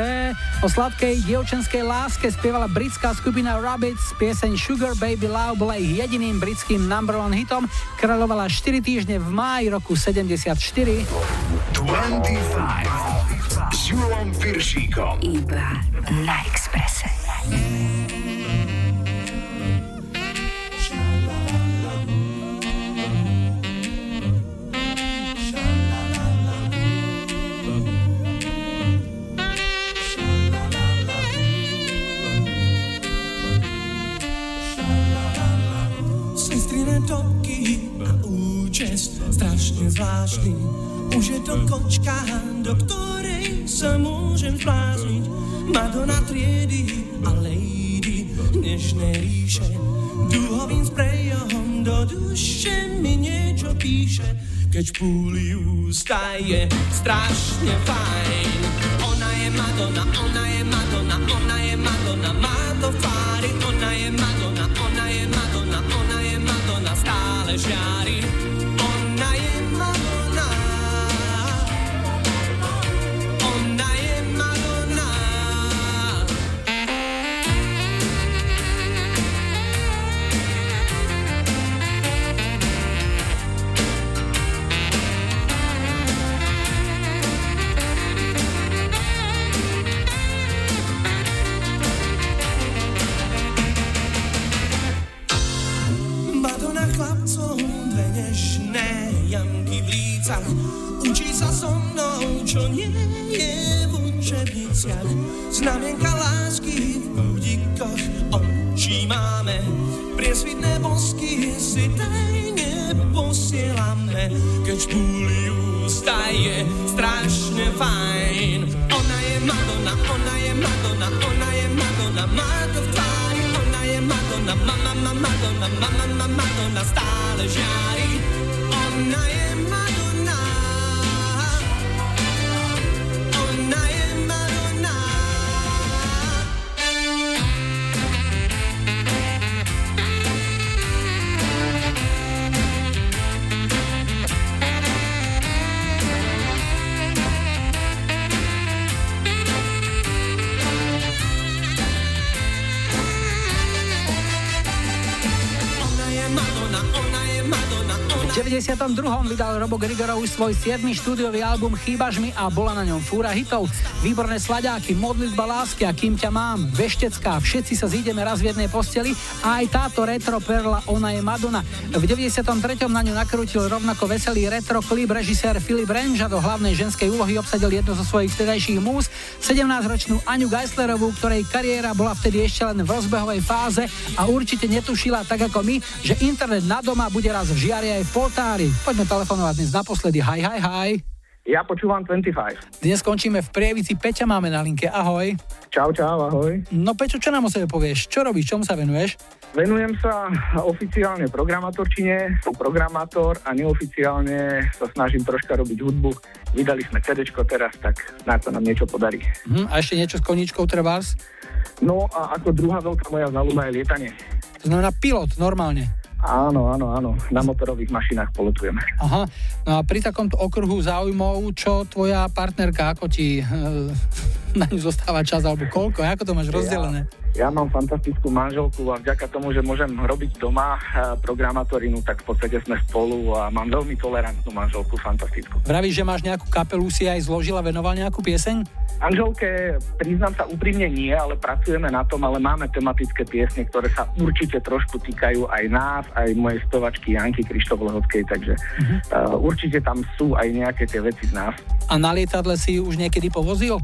O sladkej dievčenskej láske spievala britská skupina Rabbits. Pieseň Sugar Baby Love bola ich jediným britským number one hitom. Kráľovala 4 týždne v máji roku 74. 25 s Júlom Viršíkom. Iba na Keď v púli ústa je strašne fajn. Ona je Madonna, ona je 22. vydal Robo Grigorovi svoj 7. štúdiový album Chýbaš mi a bola na ňom fúra hitov. Výborné slaďáky, modlitba lásky a kým ťa mám, veštecká, všetci sa zídeme raz v jednej posteli a aj táto retro perla Ona je Madonna. V 93. na ňu nakrútil rovnako veselý retro klip režisér Filip Renža do hlavnej ženskej úlohy obsadil jednu zo svojich vtedajších múz, 17-ročnú Aňu Geislerovú, ktorej kariéra bola vtedy ešte len v rozbehovej fáze a určite netušila tak ako my, že internet na doma bude raz v žiari aj v poltári. Poďme telefonovať dnes naposledy. Hi, hi, hi. Ja počúvam 25. Dnes skončíme v Prievici. Peťa máme na linke. Ahoj. Čau, čau, ahoj. No Peťo, čo nám o sebe povieš? Čo robíš? Čomu sa venuješ? Venujem sa oficiálne programátorčine, som programátor a neoficiálne sa snažím troška robiť hudbu. Vydali sme CD teraz, tak snáď sa nám niečo podarí. Hm, a ešte niečo s koníčkou trebárs? No a ako druhá veľká moja záľuba je lietanie. To znamená pilot, normálne. Áno, áno, áno. Na motorových mašinách polotujeme. Aha, no a pri takomto okruhu záujmov, čo tvoja partnerka, ako ti e, na ňu zostáva čas, alebo koľko, ako to máš rozdelené? Ja mám fantastickú manželku a vďaka tomu, že môžem robiť doma eh, programátorinu, tak v podstate sme spolu a mám veľmi tolerantnú manželku, fantastickú. Vravíš, že máš nejakú kapelu, si aj zložila, venoval nejakú pieseň? Manželke, priznám sa úprimne nie, ale pracujeme na tom, ale máme tematické piesne, ktoré sa určite trošku týkajú aj nás, aj mojej stovačky Janky Krištof Lehockej, takže uh-huh. uh, určite tam sú aj nejaké tie veci z nás. A na lietadle si už niekedy povozil?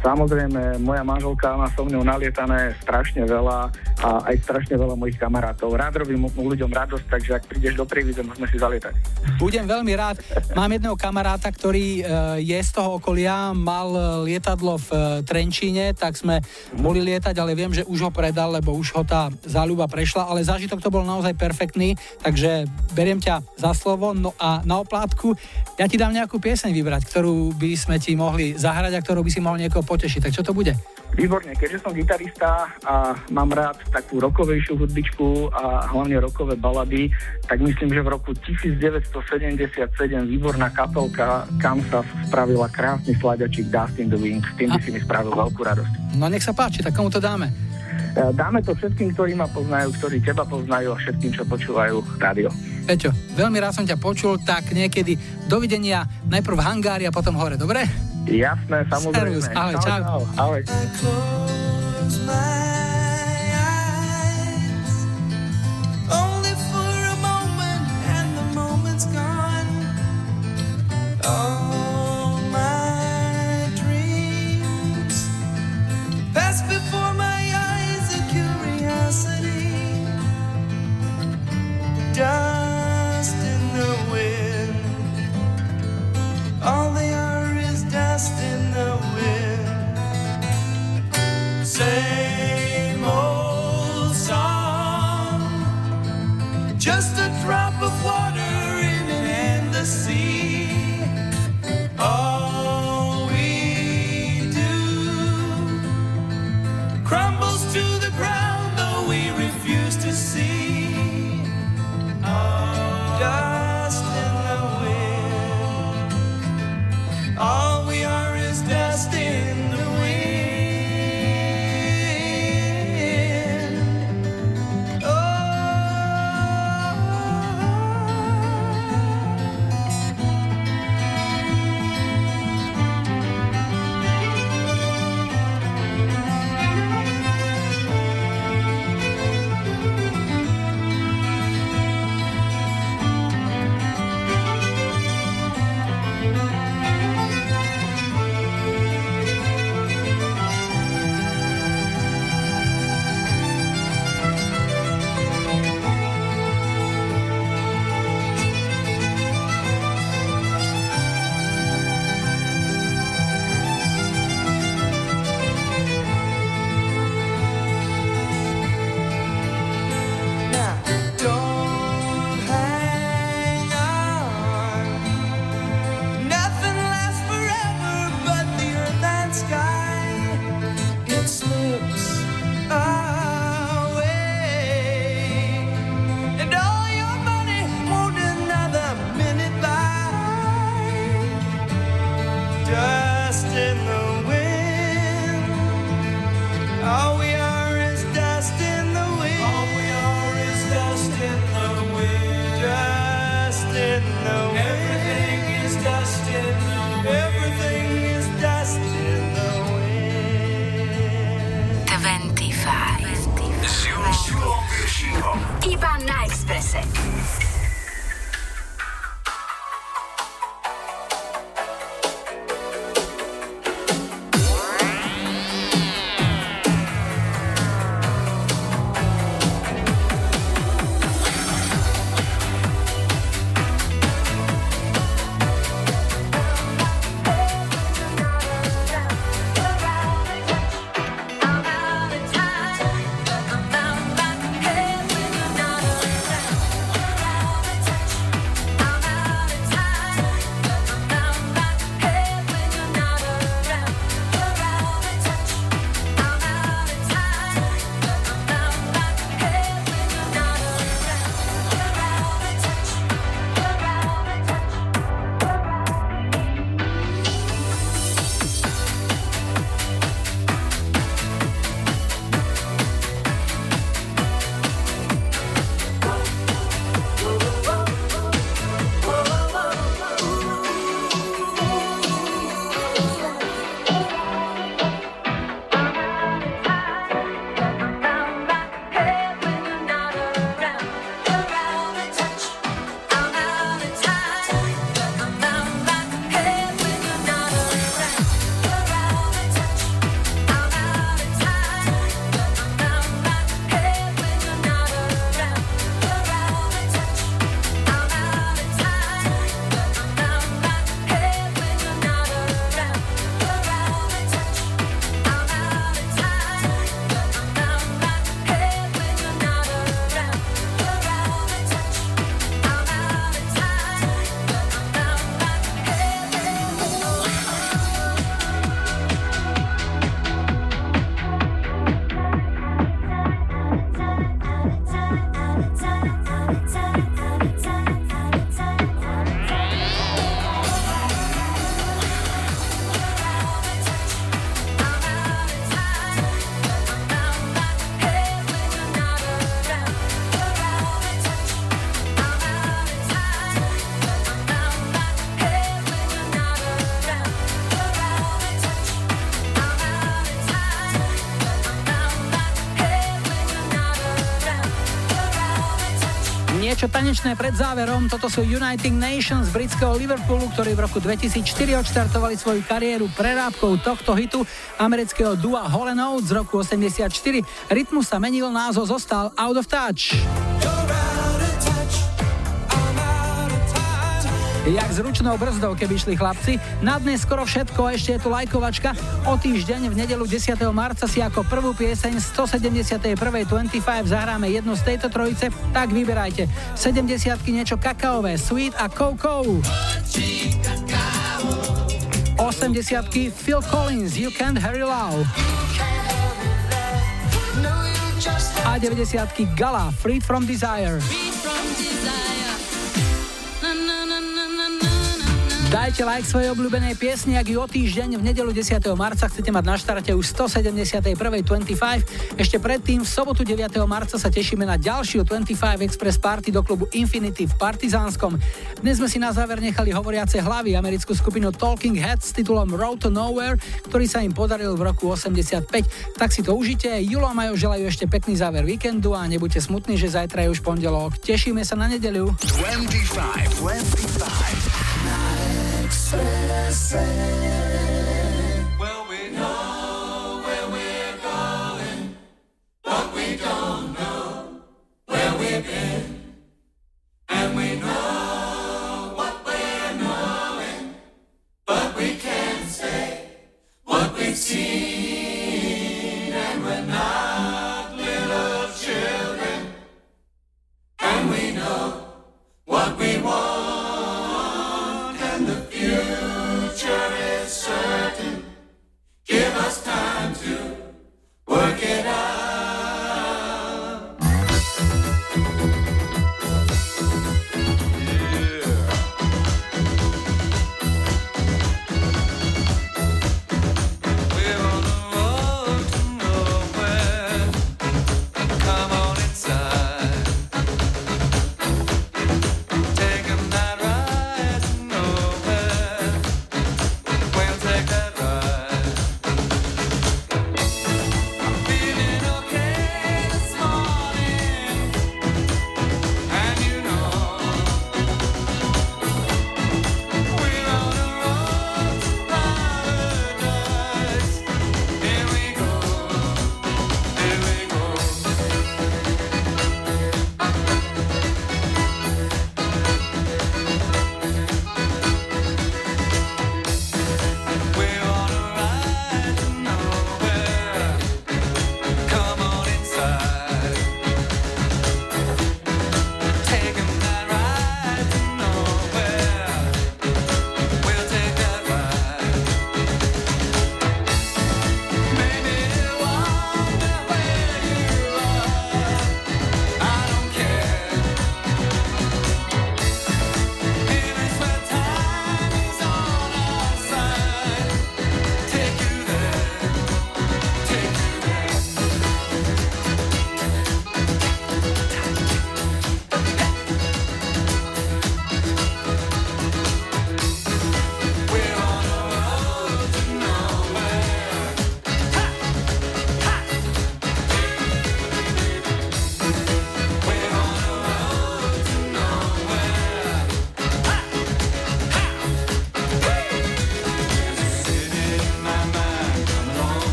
Samozrejme, moja manželka má so mnou nalietané strašne veľa a aj strašne veľa mojich kamarátov. Rád robím ľuďom radosť, takže ak prídeš do Prievidze, môžeme si zalietať. Budem veľmi rád. Mám jedného kamaráta, ktorý e, je z toho okolia, mal e, lietadlo v e, Trenčíne, tak sme boli lietať, ale viem, že už ho predal, lebo už ho tá záľuba prešla, ale zážitok to bol naozaj perfektný, takže beriem ťa za slovo. No a na oplátku ja ti dám nejakú pieseň vybrať, ktorú by sme ti mohli zahrať a ktorú by si mohol niekoho potešiť. Tak čo to bude? Výborne, keďže som gitarista a mám rád takú rokovejšiu hudbičku a hlavne rokové balady, tak myslím, že v roku 1977 výborná kapelka Kansas spravila krásny sladačík Dust in the Wind. S tým by si mi spravil veľkú radosť. No nech sa páči, tak komu to dáme? E, Dáme to všetkým, ktorí ma poznajú, ktorí teba poznajú a všetkým, čo počúvajú rádio. Peťo, veľmi rád som ťa počul, tak niekedy dovidenia najprv v hangári a potom hore, dobre? Jasné, samozrejme. Servus, ahoj, čau. čau. Ahoj. close dust Niečo tanečné pred záverom, toto sú Uniting Nations z britského Liverpoolu, ktorí v roku 2004 odštartovali svoju kariéru prerábkou tohto hitu amerického dua Hall z roku 84. Rytmus sa menil, názov zostal Out of Touch. Jak s ručnou brzdou, keby šli chlapci. Na dnes skoro všetko, ešte je tu lajkovačka. O týždeň v nedelu 10. marca si ako prvú pieseň 171. 25 zahráme jednu z tejto trojice, tak vyberajte. 70 niečo kakaové, Sweet a Coco. 80 Phil Collins, You Can't Hurry Love. A 90 Gala, Freed from Desire. Dajte like svojej obľúbenej piesni, ak ju o týždeň v nedelu 10. marca chcete mať na štarte už 171. 25. Ešte predtým v sobotu 9. marca sa tešíme na ďalšiu 25 Express Party do klubu Infinity v Partizánskom. Dnes sme si na záver nechali hovoriace hlavy americkú skupinu Talking Heads s titulom Road to Nowhere, ktorý sa im podaril v roku 85. Tak si to užite. Julo a Majo želajú ešte pekný záver víkendu a nebuďte smutní, že zajtra je už pondelok. Tešíme sa na nedeliu. 25, 25. say.